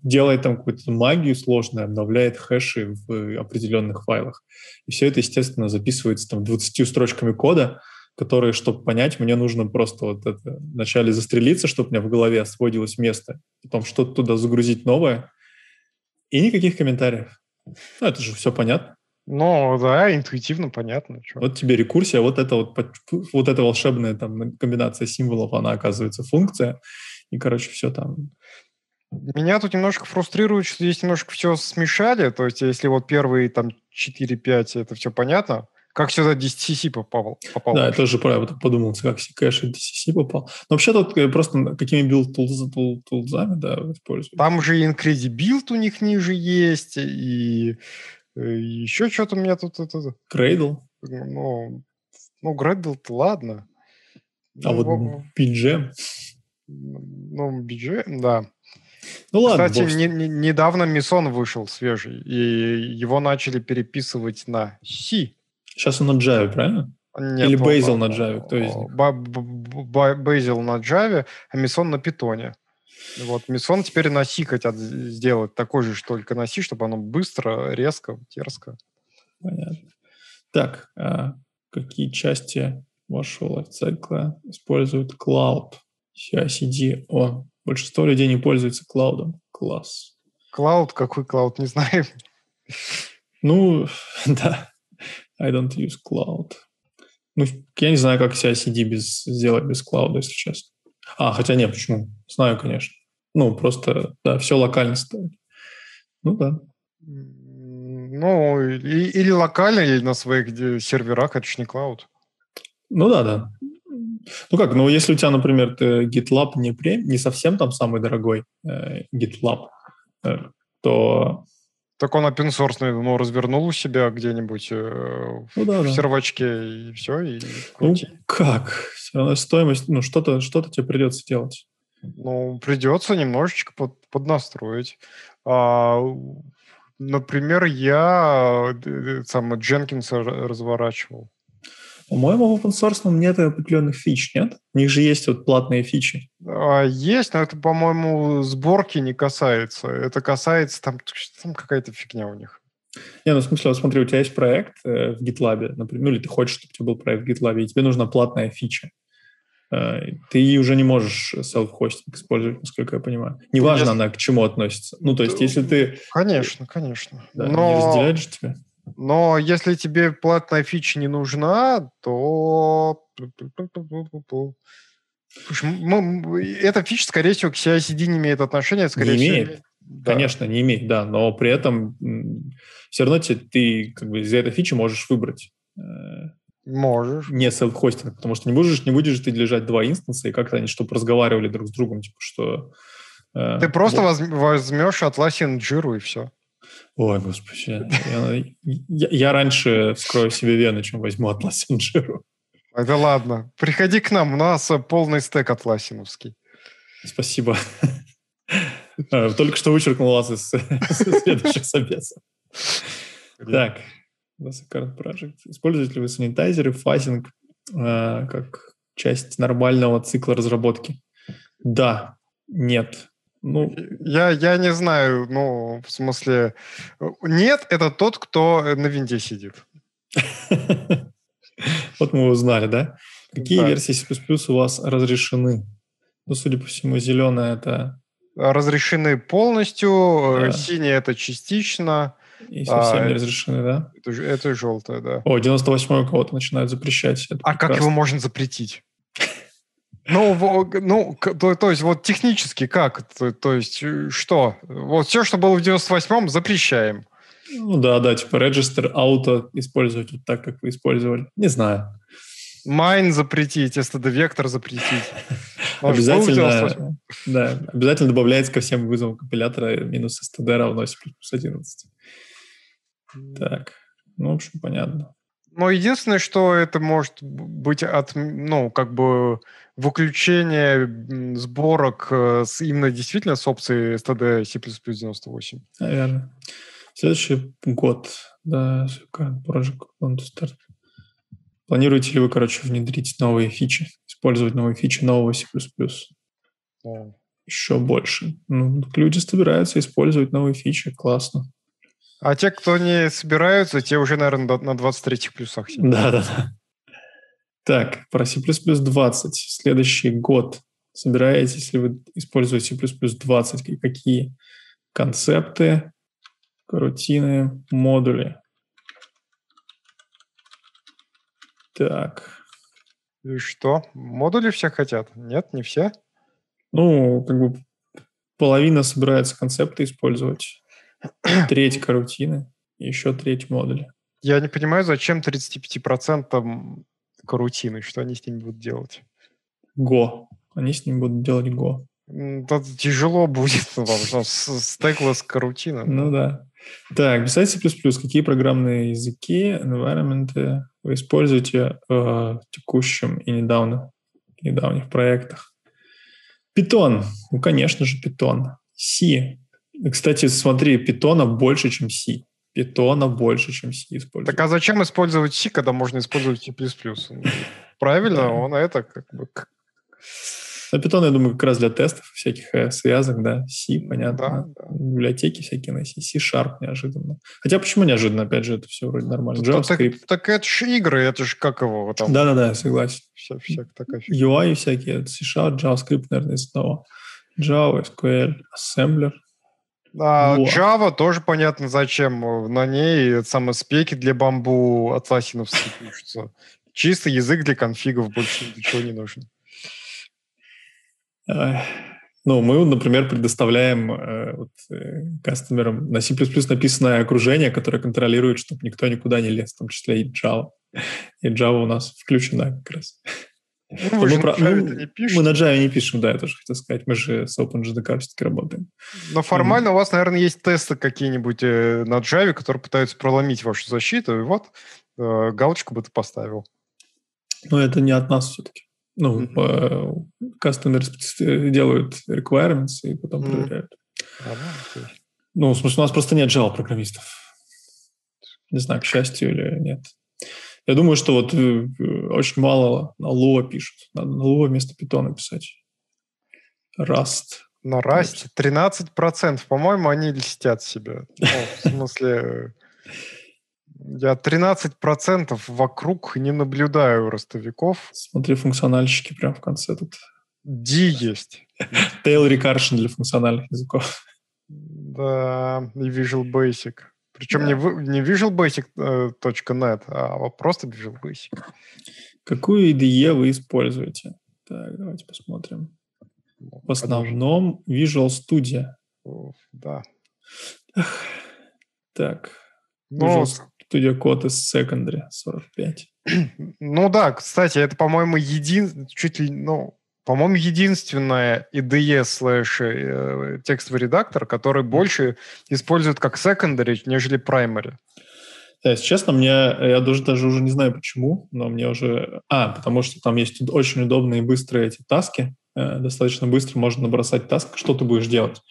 A: делает там какую-то магию сложную, обновляет хэши в определенных файлах. И все это, естественно, записывается там 20 строчками кода, которые, чтобы понять, мне нужно просто вот это вначале застрелиться, чтобы у меня в голове освободилось место, потом что-то туда загрузить новое, и никаких комментариев. Ну, это же все понятно.
B: Ну, да, интуитивно понятно.
A: Что. Вот тебе рекурсия, вот это вот, вот эта волшебная там комбинация символов, она оказывается функция, и, короче, все там
B: меня тут немножко фрустрирует, что здесь немножко все смешали. То есть, если вот первые там 4-5 это все понятно, Как сюда DCC попал? попал
A: да, я тоже правильно подумал, как кэш DCC попал. Но вообще тут э, просто какими билд тулзами, да, используют.
B: Там же Incredibuild у них ниже есть, и, и еще что-то у меня тут... Это,
A: Cradle?
B: Ну, ну Gradle ладно.
A: А ну, вот BGM?
B: Ну, BGM, да.
A: Ну ладно.
B: Кстати, не, не, недавно Мисон вышел свежий, и его начали переписывать на C.
A: Сейчас он на Java, правильно?
B: Нет,
A: Или Bazel на Java, кто из них?
B: Bazel на Java, а Мисон на Питоне. Вот, Мисон теперь на C хотят сделать такой же, что только на C, чтобы оно быстро, резко, дерзко.
A: Понятно. Так, а какие части вашего лайфцикла используют Cloud? CI-CD. О, большинство людей не пользуются клаудом. Класс.
B: Клауд? Какой клауд? Не знаю.
A: Ну, *laughs* да. I don't use cloud. Ну, я не знаю, как CI-CD без, сделать без клауда, если честно. А, хотя нет, почему? Знаю, конечно. Ну, просто, да, все локально ставить. Ну, да.
B: Ну, и, или локально, или на своих серверах, это же не клауд.
A: Ну, да, да. Ну как, ну если у тебя, например, GitLab не, прем, не совсем там самый дорогой э, GitLab, э, то
B: так он open source, ну, развернул у себя где-нибудь э, ну, да, в да. сервачке, и все, и
A: Ну, как? Все равно стоимость, ну, что-то что тебе придется делать.
B: Ну, придется немножечко под, поднастроить. А, например, я э, сам Jenkins разворачивал.
A: По-моему, в open source нет определенных фич, нет? У них же есть вот платные фичи.
B: А, есть, но это, по-моему, сборки не касается. Это касается, там, там какая-то фигня у них.
A: Не, ну в смысле, вот смотри, у тебя есть проект э, в GitLab, например, ну или ты хочешь, чтобы у тебя был проект в GitLab, и тебе нужна платная фича. Э, ты уже не можешь self-hosting использовать, насколько я понимаю. Неважно, если... она к чему относится. Ну, то есть, если ты...
B: Конечно, конечно.
A: Да, Но... Не разделяешь тебя?
B: Но если тебе платная фича не нужна, то... Слушай, эта фича, скорее всего, к CI-CD не имеет отношения. Скорее
A: не имеет. Всего, да. Конечно, не имеет, да. Но при этом все равно ты, ты как бы из-за этой фичи можешь выбрать. Э,
B: можешь.
A: Не селф-хостинг, потому что не будешь, не будешь ты лежать два инстанса, и как-то они чтобы разговаривали друг с другом, типа, что...
B: Э, ты просто вот. возьмешь Atlassian Jira и все.
A: Ой, господи. Я, я, я раньше вскрою себе вены, чем возьму Atlassian Jira.
B: Это ладно. Приходи к нам, у нас полный стек атласиновский.
A: Спасибо. Э, только что вычеркнул вас из следующих собесов. Так, Card Project. Используете ли вы санитайзеры, фазинг э, как часть нормального цикла разработки? Да, нет.
B: Ну, я, я не знаю, ну, в смысле, нет, это тот, кто на винде сидит. *laughs*
A: Вот мы узнали, да? Какие версии C++ у вас разрешены? Ну, судя по всему, зеленая это...
B: Разрешены полностью, синяя это частично.
A: И совсем а, не разрешены, да?
B: Это, это желтая, да.
A: О, 98-й у кого-то начинают запрещать.
B: Это а прекрасно. как его можно запретить? Ну, ну то, то есть вот технически как? То, то есть э, что? Вот все, что было в 98-м, запрещаем.
A: Ну да, да, типа register auto использовать вот так, как вы использовали. Не знаю.
B: Mine запретить, std-вектор запретить. *laughs*
A: Обязательно, да, обязательно добавляется ко всем вызовам компилятора минус std равно C++ 11. Так, ну, в общем, понятно.
B: Но единственное, что это может быть от, ну, как бы выключение сборок э, с, именно действительно с опцией std C++ 98.
A: Наверное. Следующий год, да, Project want to start. Планируете ли вы, короче, внедрить новые фичи, использовать новые фичи нового C++? Yeah. Еще больше. Ну, люди собираются использовать новые фичи, классно.
B: А те, кто не собираются, те уже, наверное, на 23 плюсах
A: сидят. Да, да, да. Так, про C++ 20. Следующий год. Собираетесь ли вы использовать C++ 20? Какие концепты, рутины, модули? Так.
B: И что? Модули все хотят? Нет, не все?
A: Ну, как бы половина собирается концепты использовать *clears throat* треть карутины еще треть модуля.
B: Я не понимаю, зачем 35% карутины, что они с ним будут делать?
A: Го. Они с ним будут делать Go.
B: Это тяжело будет, потому что стеклess карутина.
A: Ну да. Так, писать C++. Какие программные языки, environment вы используете в текущем и недавно, недавних проектах? Python. Ну, конечно же, Python. C. Кстати, смотри, питона больше, чем C. Питона больше, чем C используют.
B: Так а зачем использовать C, когда можно использовать C++? *laughs* Правильно, он это как бы...
A: А Python, я думаю, как раз для тестов всяких э, связок, да, C, понятно. Да, да. Библиотеки всякие на C, C-Sharp неожиданно. Хотя почему неожиданно? Опять же, это все вроде нормально.
B: JavaScript. Так, так это же игры, это же как его там...
A: Да-да-да, согласен.
B: Вся, вся такая
A: фигня. UI всякие, C-Sharp, JavaScript, наверное, из одного. Java, SQL, Assembler.
B: А, Java тоже понятно зачем. На ней самые спеки для бамбу атласиновские пишутся. Чисто язык для конфигов, больше ничего не нужно.
A: Ну, мы, например, предоставляем э, вот, э, кастомерам на C++ написанное окружение, которое контролирует, чтобы никто никуда не лез, в том числе и Java. И Java у нас включена как раз.
B: Ну, мы, про... ну, не
A: мы на Java не пишем, да, я тоже хотел сказать. Мы же с OpenJDK все-таки работаем.
B: Но формально mm. у вас, наверное, есть тесты какие-нибудь э, на Java, которые пытаются проломить вашу защиту, и вот э, галочку бы ты поставил.
A: Но это не от нас все-таки. Ну, mm-hmm. э, делают requirements и потом mm-hmm. проверяют. Ага, ну, в смысле, у нас просто нет Java-программистов. Не знаю, к счастью или нет. Я думаю, что вот э, очень мало на Lua пишут. Надо на Lua вместо питона писать. Rust.
B: На Rust 13%. По-моему, они льстят себя. Ну, в смысле, я 13% вокруг не наблюдаю ростовиков.
A: Смотри, функциональщики прям в конце тут.
B: D есть.
A: Tail recursion для функциональных языков.
B: Да, и Visual Basic. Причем да. не, не visualbasic.net, э, а просто Visual Basic.
A: Какую IDE вы используете? Так, давайте посмотрим. Ну, В основном Visual Studio.
B: Да.
A: Так. Но... Visual Studio Code из Secondary 45. *clears throat*
B: Ну да, кстати, это, по-моему, един... чуть ли, ну, по-моему, единственная IDE слэш э, текстовый редактор, который больше использует как secondary, нежели primary.
A: Да, если честно, мне, я даже, даже уже не знаю почему, но мне уже... А, потому что там есть очень удобные и быстрые эти таски. Э, достаточно быстро можно набросать таск, что ты будешь делать.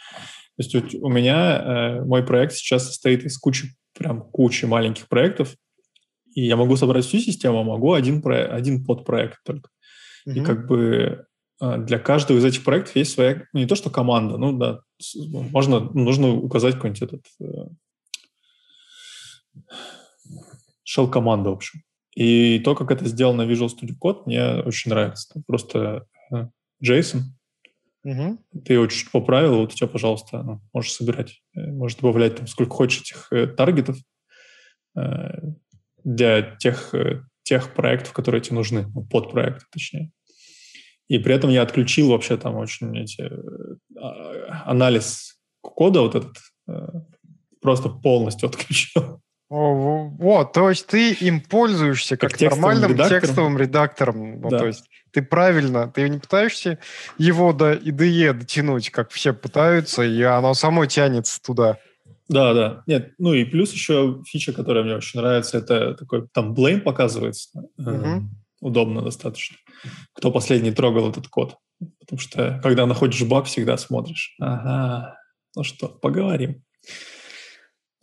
A: То есть у, меня э, мой проект сейчас состоит из кучи, прям кучи маленьких проектов, и я могу собрать всю систему, а могу один, про, один подпроект только. Mm-hmm. И как бы для каждого из этих проектов есть своя, ну, не то что команда, ну да, можно, нужно указать какой-нибудь этот shell команда, в общем. И то, как это сделано в Visual Studio Code, мне очень нравится. просто э, JSON, угу. ты его чуть поправил, вот у тебя, пожалуйста, ну, можешь собирать, э, можешь добавлять там сколько хочешь этих э, таргетов э, для тех, э, тех проектов, которые тебе нужны, ну, под проекты, точнее. И при этом я отключил вообще там очень эти, а, анализ кода вот этот э, просто полностью *laughs* отключил.
B: Вот, то есть ты им пользуешься как, как нормальным редактором. текстовым редактором. Ну, да. То есть ты правильно, ты не пытаешься его до IDE дотянуть, как все пытаются, и оно само тянется туда.
A: Да, да. Нет, ну и плюс еще фича, которая мне очень нравится, это такой, там blame показывается. Угу. Удобно достаточно кто последний трогал этот код. Потому что, когда находишь баг, всегда смотришь. Ага, ну что, поговорим.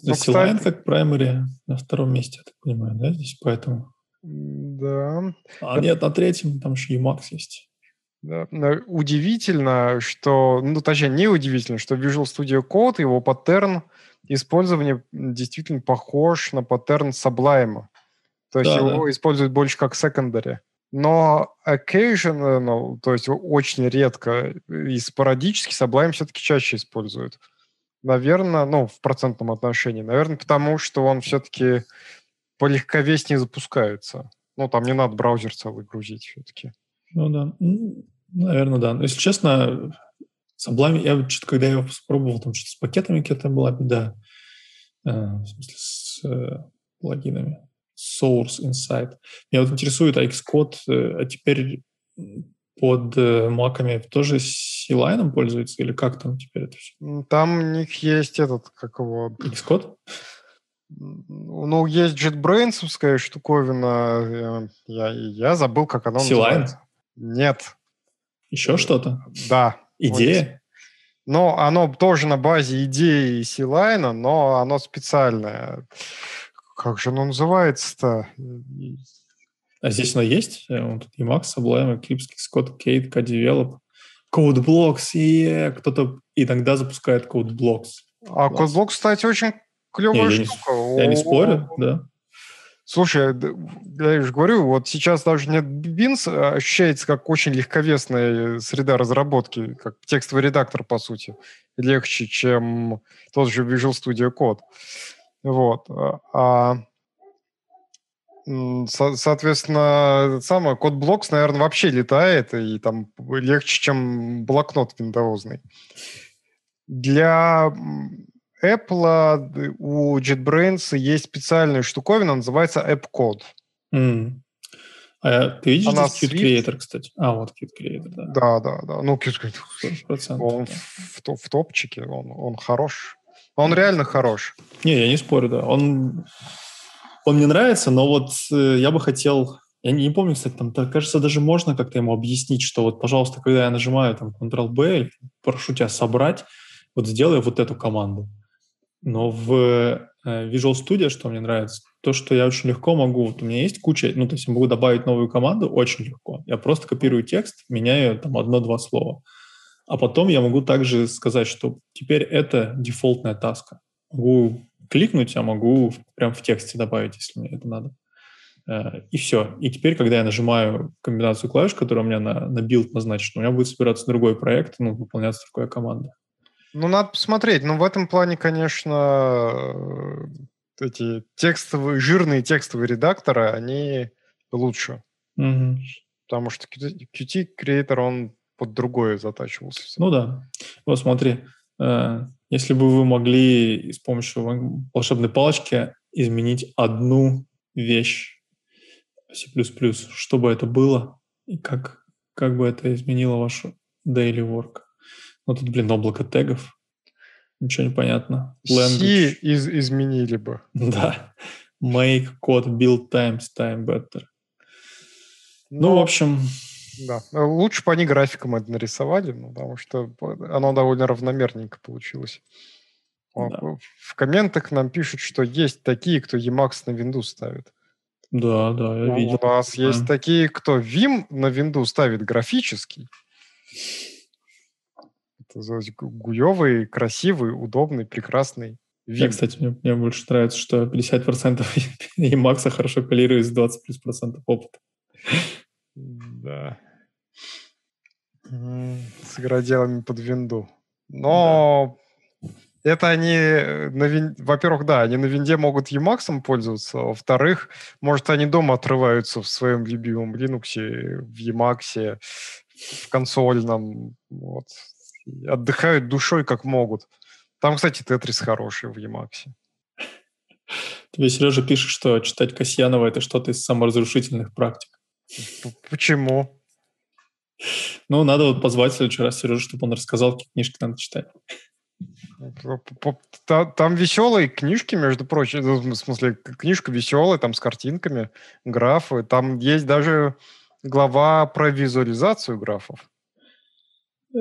A: Ну, Line как primary на втором месте, я так понимаю, да, здесь поэтому?
B: Да.
A: А да. нет, на третьем там еще Emacs есть.
B: Да. Удивительно, что, ну, точнее, не удивительно, что Visual Studio Code, его паттерн использования действительно похож на паттерн Sublime. То есть да, его да. используют больше как secondary. Но occasional, ну, то есть очень редко и спорадически Sublime все-таки чаще используют. Наверное, ну, в процентном отношении. Наверное, потому что он все-таки полегковеснее запускается. Ну, там не надо браузер целый грузить все-таки.
A: Ну да, наверное, да. Но, если честно, Sublime, я что-то, когда я его попробовал, там что-то с пакетами какая-то была беда. Э, в смысле, с, э, плагинами. Source Insight. Меня вот интересует, а Xcode э, а теперь под э, маками тоже C-Line пользуется или как там теперь это все?
B: Там у них есть этот, как его...
A: Xcode?
B: Ну, есть JetBrains штуковина. Я, я забыл, как она называется. Нет.
A: Еще э, что-то?
B: Да.
A: Идея?
B: Но оно тоже на базе идеи C-Line, но оно специальное. Как же оно называется-то?
A: А здесь оно есть? Э, вот тут Emacs, Sublime, Eclipse, Scott, Kate, KDevelop. CodeBlocks, и кто-то иногда запускает CodeBlocks.
B: А CodeBlocks, кстати, очень клевая
A: не,
B: штука.
A: Я не, я не спорю, да.
B: Слушай, я же говорю, вот сейчас даже нет Beans, а ощущается как очень легковесная среда разработки, как текстовый редактор, по сути. Легче, чем тот же Visual Studio Code. Вот. А, соответственно, самое, код Blocks, наверное, вообще летает, и там легче, чем блокнот виндовозный. Для Apple у JetBrains есть специальная штуковина, называется AppCode.
A: Mm. А ты видишь Она здесь Qt Creator, кстати? А, вот Qt Creator, да.
B: Да, да, да. Ну, Qt Creator. Он да. в, в топчике, он, он хорош. Он реально хорош.
A: Не, я не спорю, да. Он, он мне нравится, но вот э, я бы хотел... Я не, не помню, кстати, там, кажется, даже можно как-то ему объяснить, что вот, пожалуйста, когда я нажимаю там Ctrl-B, прошу тебя собрать, вот сделай вот эту команду. Но в э, Visual Studio, что мне нравится, то, что я очень легко могу, вот у меня есть куча, ну, то есть я могу добавить новую команду очень легко. Я просто копирую текст, меняю там одно-два слова. А потом я могу также сказать, что теперь это дефолтная таска. Могу кликнуть, а могу прям в тексте добавить, если мне это надо. Э, и все. И теперь, когда я нажимаю комбинацию клавиш, которая у меня на, на build назначена, у меня будет собираться другой проект, ну, выполняться другая команда.
B: Ну, надо посмотреть. Ну, в этом плане, конечно, э, эти текстовые, жирные текстовые редакторы, они лучше.
A: Угу.
B: Потому что Qt Creator, он под другое затачивался.
A: Ну да. Вот смотри, э, если бы вы могли с помощью волшебной палочки изменить одну вещь C++, что бы это было и как, как бы это изменило вашу daily work? Ну, тут, блин, облако тегов. Ничего не понятно.
B: Language. C из изменили бы. *laughs*
A: Да. Make code build times time better. Но... Ну, в общем...
B: Да. Лучше бы они графиком это нарисовали, ну, потому что оно довольно равномерненько получилось. Да. В комментах нам пишут, что есть такие, кто Emacs на Windows ставит.
A: Да, да, я видел.
B: У нас да. есть такие, кто Vim на Windows ставит графический гуевый, красивый, удобный, прекрасный.
A: Вид. Я, кстати, мне, мне больше нравится, что 50% и Макса хорошо коллирует с 20 плюс процентов опыта.
B: Да. С игроделами под винду. Но да. это они, э, на вин... во-первых, да, они на винде могут Emacs пользоваться, а во-вторых, может, они дома отрываются в своем любимом Linux, в Emacs, в консольном. Вот отдыхают душой как могут. Там, кстати, Тетрис хороший в Емаксе.
A: Тебе Сережа пишет, что читать Касьянова – это что-то из саморазрушительных практик.
B: Почему?
A: Ну, надо вот позвать в следующий раз Сережу, чтобы он рассказал, какие книжки надо читать.
B: Там веселые книжки, между прочим, ну, в смысле, книжка веселая, там с картинками, графы. Там есть даже глава про визуализацию графов.
A: Э,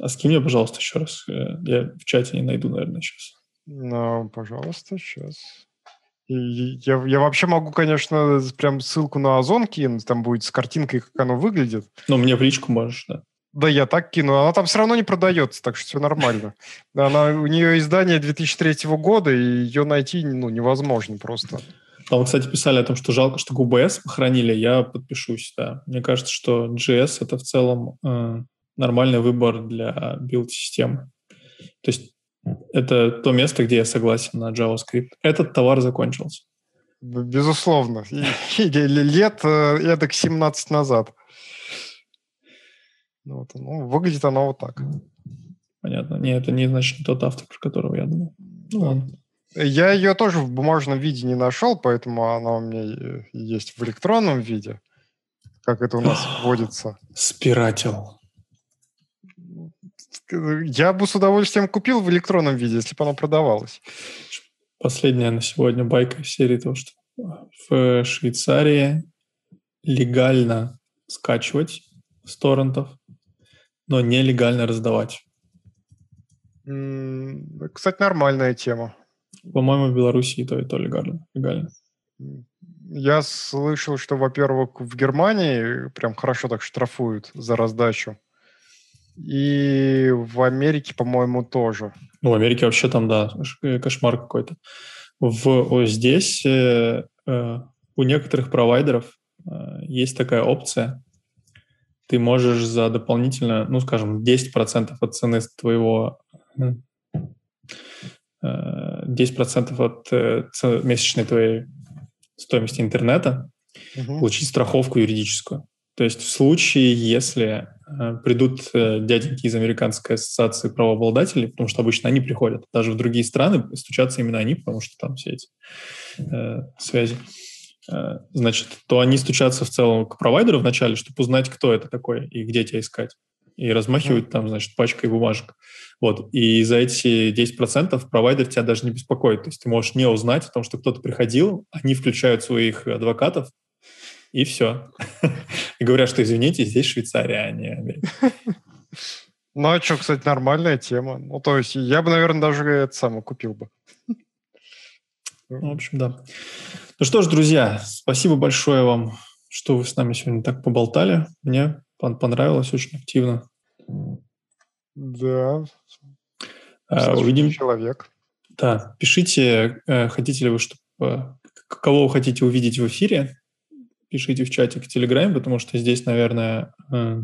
A: а скинь мне, пожалуйста, еще раз. Э, я в чате не найду, наверное, сейчас.
B: Ну, пожалуйста, сейчас. Я, я вообще могу, конечно, прям ссылку на Озон кинуть, там будет с картинкой, как оно выглядит.
A: Но мне в личку можешь, да.
B: Да, я так кину. Она там все равно не продается, так что все нормально. Она, у нее издание 2003 года, и ее найти ну, невозможно просто.
A: Там, кстати, писали о том, что жалко, что GBS похоронили. Я подпишусь, да. Мне кажется, что JS — это в целом э, нормальный выбор для билд-системы. То есть это то место, где я согласен на JavaScript. Этот товар закончился.
B: Безусловно. *laughs* Лет э, эдак 17 назад. Ну, вот, ну, выглядит оно вот так.
A: Понятно. Нет, это не значит не тот автор, про которого я думал. Ну, ладно.
B: Я ее тоже в бумажном виде не нашел, поэтому она у меня есть в электронном виде, как это у нас *gasps* вводится.
A: Спиратил.
B: Я бы с удовольствием купил в электронном виде, если бы оно продавалось.
A: Последняя на сегодня байка в серии, то, что в Швейцарии легально скачивать с торрентов, но нелегально раздавать.
B: Кстати, нормальная тема.
A: По-моему, в Беларуси то, и то легально. легально.
B: Я слышал, что, во-первых, в Германии прям хорошо так штрафуют за раздачу. И в Америке, по-моему, тоже.
A: Ну, в Америке вообще там, да, э, кошмар какой-то. В, здесь э, э, у некоторых провайдеров э, есть такая опция. Ты можешь за дополнительно, ну, скажем, 10% от цены твоего 10% э, от э, месячной твоей стоимости интернета угу. получить страховку юридическую. То есть в случае, если придут э, дяденьки из Американской ассоциации правообладателей, потому что обычно они приходят, даже в другие страны стучатся именно они, потому что там все эти э, связи, э, значит, то они стучатся в целом к провайдеру вначале, чтобы узнать, кто это такой и где тебя искать. И размахивают там, значит, пачкой бумажек. Вот. И за эти 10% провайдер тебя даже не беспокоит. То есть ты можешь не узнать о том, что кто-то приходил, они включают своих адвокатов, и все. И говорят, что извините, здесь Швейцария, а не Америка.
B: Ну, а что, кстати, нормальная тема. Ну, то есть я бы, наверное, даже это самое купил бы.
A: Ну, в общем, да. Ну что ж, друзья, спасибо большое вам, что вы с нами сегодня так поболтали. Мне понравилось очень активно.
B: Да.
A: А, увидим. Человек. Да, пишите, э, хотите ли вы, чтобы э, кого вы хотите увидеть в эфире пишите в чатик в Телеграме, потому что здесь, наверное, э,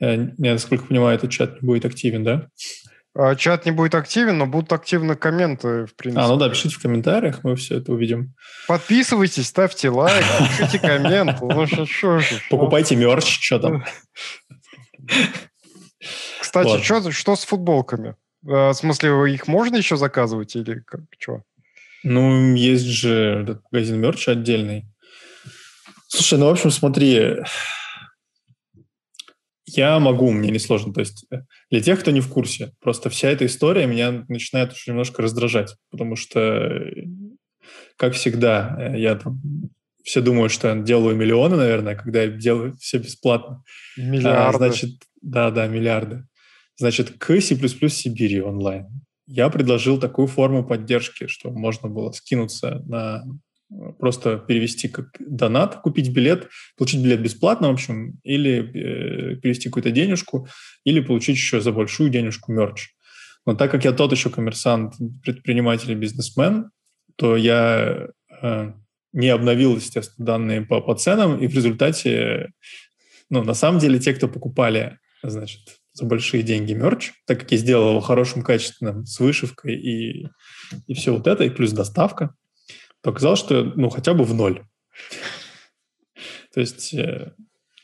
A: я, насколько понимаю, этот чат не будет активен, да?
B: А, чат не будет активен, но будут активны комменты, в принципе.
A: А, ну да, пишите в комментариях, мы все это увидим.
B: Подписывайтесь, ставьте лайк, пишите коммент. Ну,
A: Покупайте мерч, что там.
B: Кстати, что, что с футболками? А, в смысле, их можно еще заказывать или как, что?
A: Ну, есть же магазин мерча отдельный. Слушай, ну, в общем, смотри, я могу, мне не сложно. То есть э, для тех, кто не в курсе, просто вся эта история меня начинает уже немножко раздражать, потому что, э, как всегда, э, я там все думают, что я делаю миллионы, наверное, когда я делаю все бесплатно.
B: Миллиарды.
A: А, значит, да, да, миллиарды. Значит, к C++ Сибири онлайн я предложил такую форму поддержки, что можно было скинуться на просто перевести как донат, купить билет, получить билет бесплатно, в общем, или э, перевести какую-то денежку, или получить еще за большую денежку мерч. Но так как я тот еще коммерсант, предприниматель и бизнесмен, то я э, не обновил, естественно, данные по, по ценам, и в результате, ну, на самом деле, те, кто покупали, значит, за большие деньги мерч, так как я сделал его хорошим, качественным, с вышивкой и, и все вот это, и плюс доставка, то оказалось, что ну, хотя бы в ноль. То есть, э,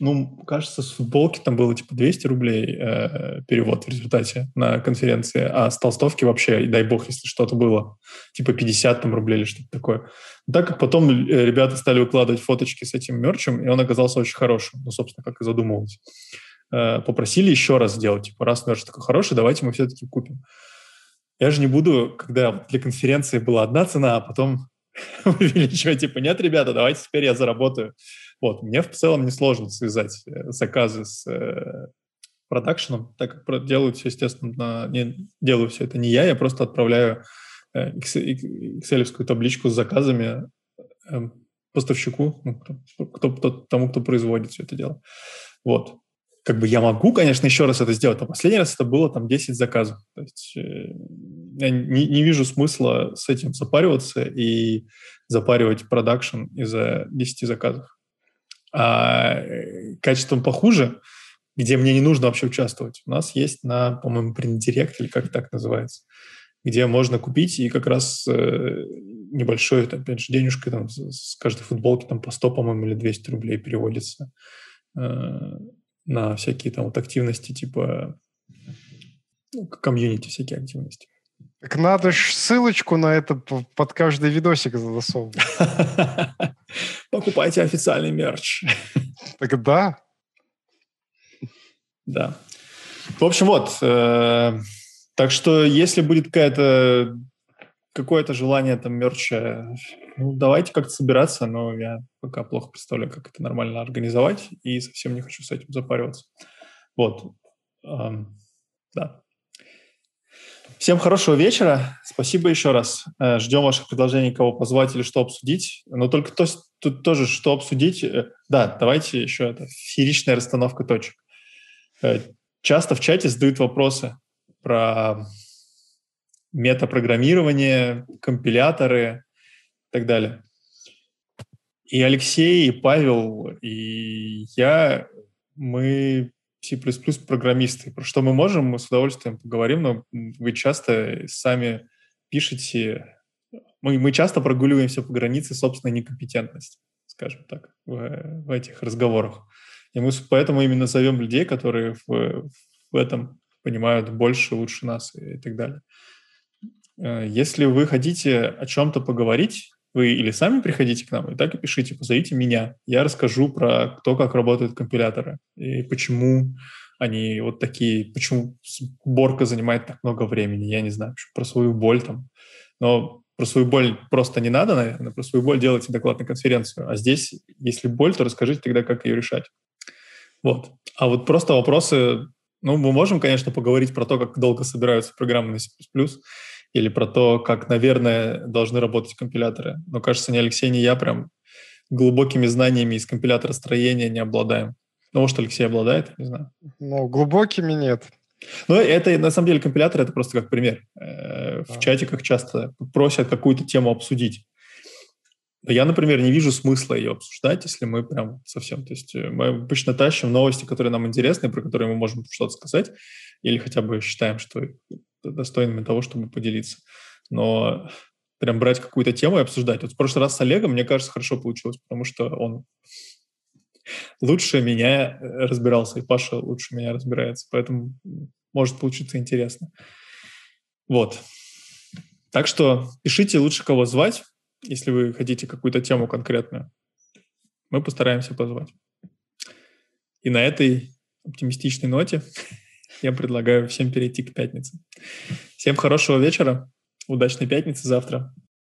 A: ну, кажется, с футболки там было типа 200 рублей э, перевод в результате на конференции, а с толстовки вообще, дай бог, если что-то было, типа 50 там рублей или что-то такое. Но так как потом э, ребята стали выкладывать фоточки с этим мерчем, и он оказался очень хорошим, ну, собственно, как и задумывалось. Э, попросили еще раз сделать, типа, раз мерч такой хороший, давайте мы все-таки купим. Я же не буду, когда для конференции была одна цена, а потом *laughs* увеличивать. Типа, нет, ребята, давайте теперь я заработаю. Вот, мне в целом несложно связать э, заказы с э, продакшеном, так как делают все, естественно, на, не, делаю все это не я, я просто отправляю э, excel табличку с заказами э, поставщику, ну, кто, кто, тому, кто производит все это дело. Вот. Как бы я могу, конечно, еще раз это сделать, но последний раз это было там 10 заказов. То есть э, я не, не вижу смысла с этим запариваться и запаривать продакшн из-за 10 заказов. А э, качеством похуже, где мне не нужно вообще участвовать, у нас есть на, по-моему, Print или как так называется, где можно купить и как раз э, небольшой, опять же, денежкой там, с каждой футболки там по 100, по-моему, или 200 рублей переводится э, на всякие там вот активности типа ну, комьюнити, всякие активности.
B: Так надо ж ссылочку на это под каждый видосик засовывать. *laughs*
A: Покупайте официальный мерч. *laughs*
B: Так да.
A: Да. В общем, вот. Э, так что, если будет какая-то какое-то желание там мерча, ну, давайте как-то собираться, но я пока плохо представляю, как это нормально организовать, и совсем не хочу с этим запариваться. Вот. Эм, да. Всем хорошего вечера. Спасибо еще раз. Э, ждем ваших предложений, кого позвать или что обсудить. Но только то, тут тоже что обсудить. Э, да, давайте еще это фееричная расстановка точек. Э, часто в чате задают вопросы про метапрограммирование, компиляторы и так далее. И Алексей, и Павел, и я, мы C++ программисты. Про что мы можем, мы с удовольствием поговорим, но вы часто сами пишете, мы, мы часто прогуливаемся по границе собственной некомпетентности, скажем так, в, в этих разговорах. И мы поэтому именно зовем людей, которые в, в этом понимают больше, лучше нас и, и так далее. Э, если вы хотите о чем-то поговорить, вы или сами приходите к нам, и так и пишите, позовите меня. Я расскажу про то, как работают компиляторы и почему они вот такие, почему сборка занимает так много времени. Я не знаю, про свою боль там. Но про свою боль просто не надо, наверное, про свою боль делайте доклад на конференцию. А здесь, если боль, то расскажите тогда, как ее решать. Вот. А вот просто вопросы, ну, мы можем, конечно, поговорить про то, как долго собираются программы на C++, или про то, как, наверное, должны работать компиляторы. Но, кажется, ни Алексей, ни я прям глубокими знаниями из компилятора строения не обладаем. Ну, может, Алексей обладает, не знаю.
B: Ну, глубокими нет.
A: Ну, это, на самом деле, компилятор — это просто как пример. Э, в чатиках часто просят какую-то тему обсудить. Я, например, не вижу смысла ее обсуждать, если мы прям совсем... То есть э, мы обычно тащим новости, которые нам интересны, про которые мы можем что-то сказать, или хотя бы считаем, что достойными того, чтобы поделиться. Но прям брать какую-то тему и обсуждать. Вот в прошлый раз с Олегом, мне кажется, хорошо получилось, потому что он лучше меня э, разбирался, и Паша лучше меня разбирается, поэтому может получиться интересно. Вот. Так что пишите лучше, кого звать, если вы хотите какую-то тему конкретную. Мы постараемся позвать. И на этой оптимистичной ноте я предлагаю всем перейти к пятнице. Всем хорошего вечера, удачной пятницы завтра.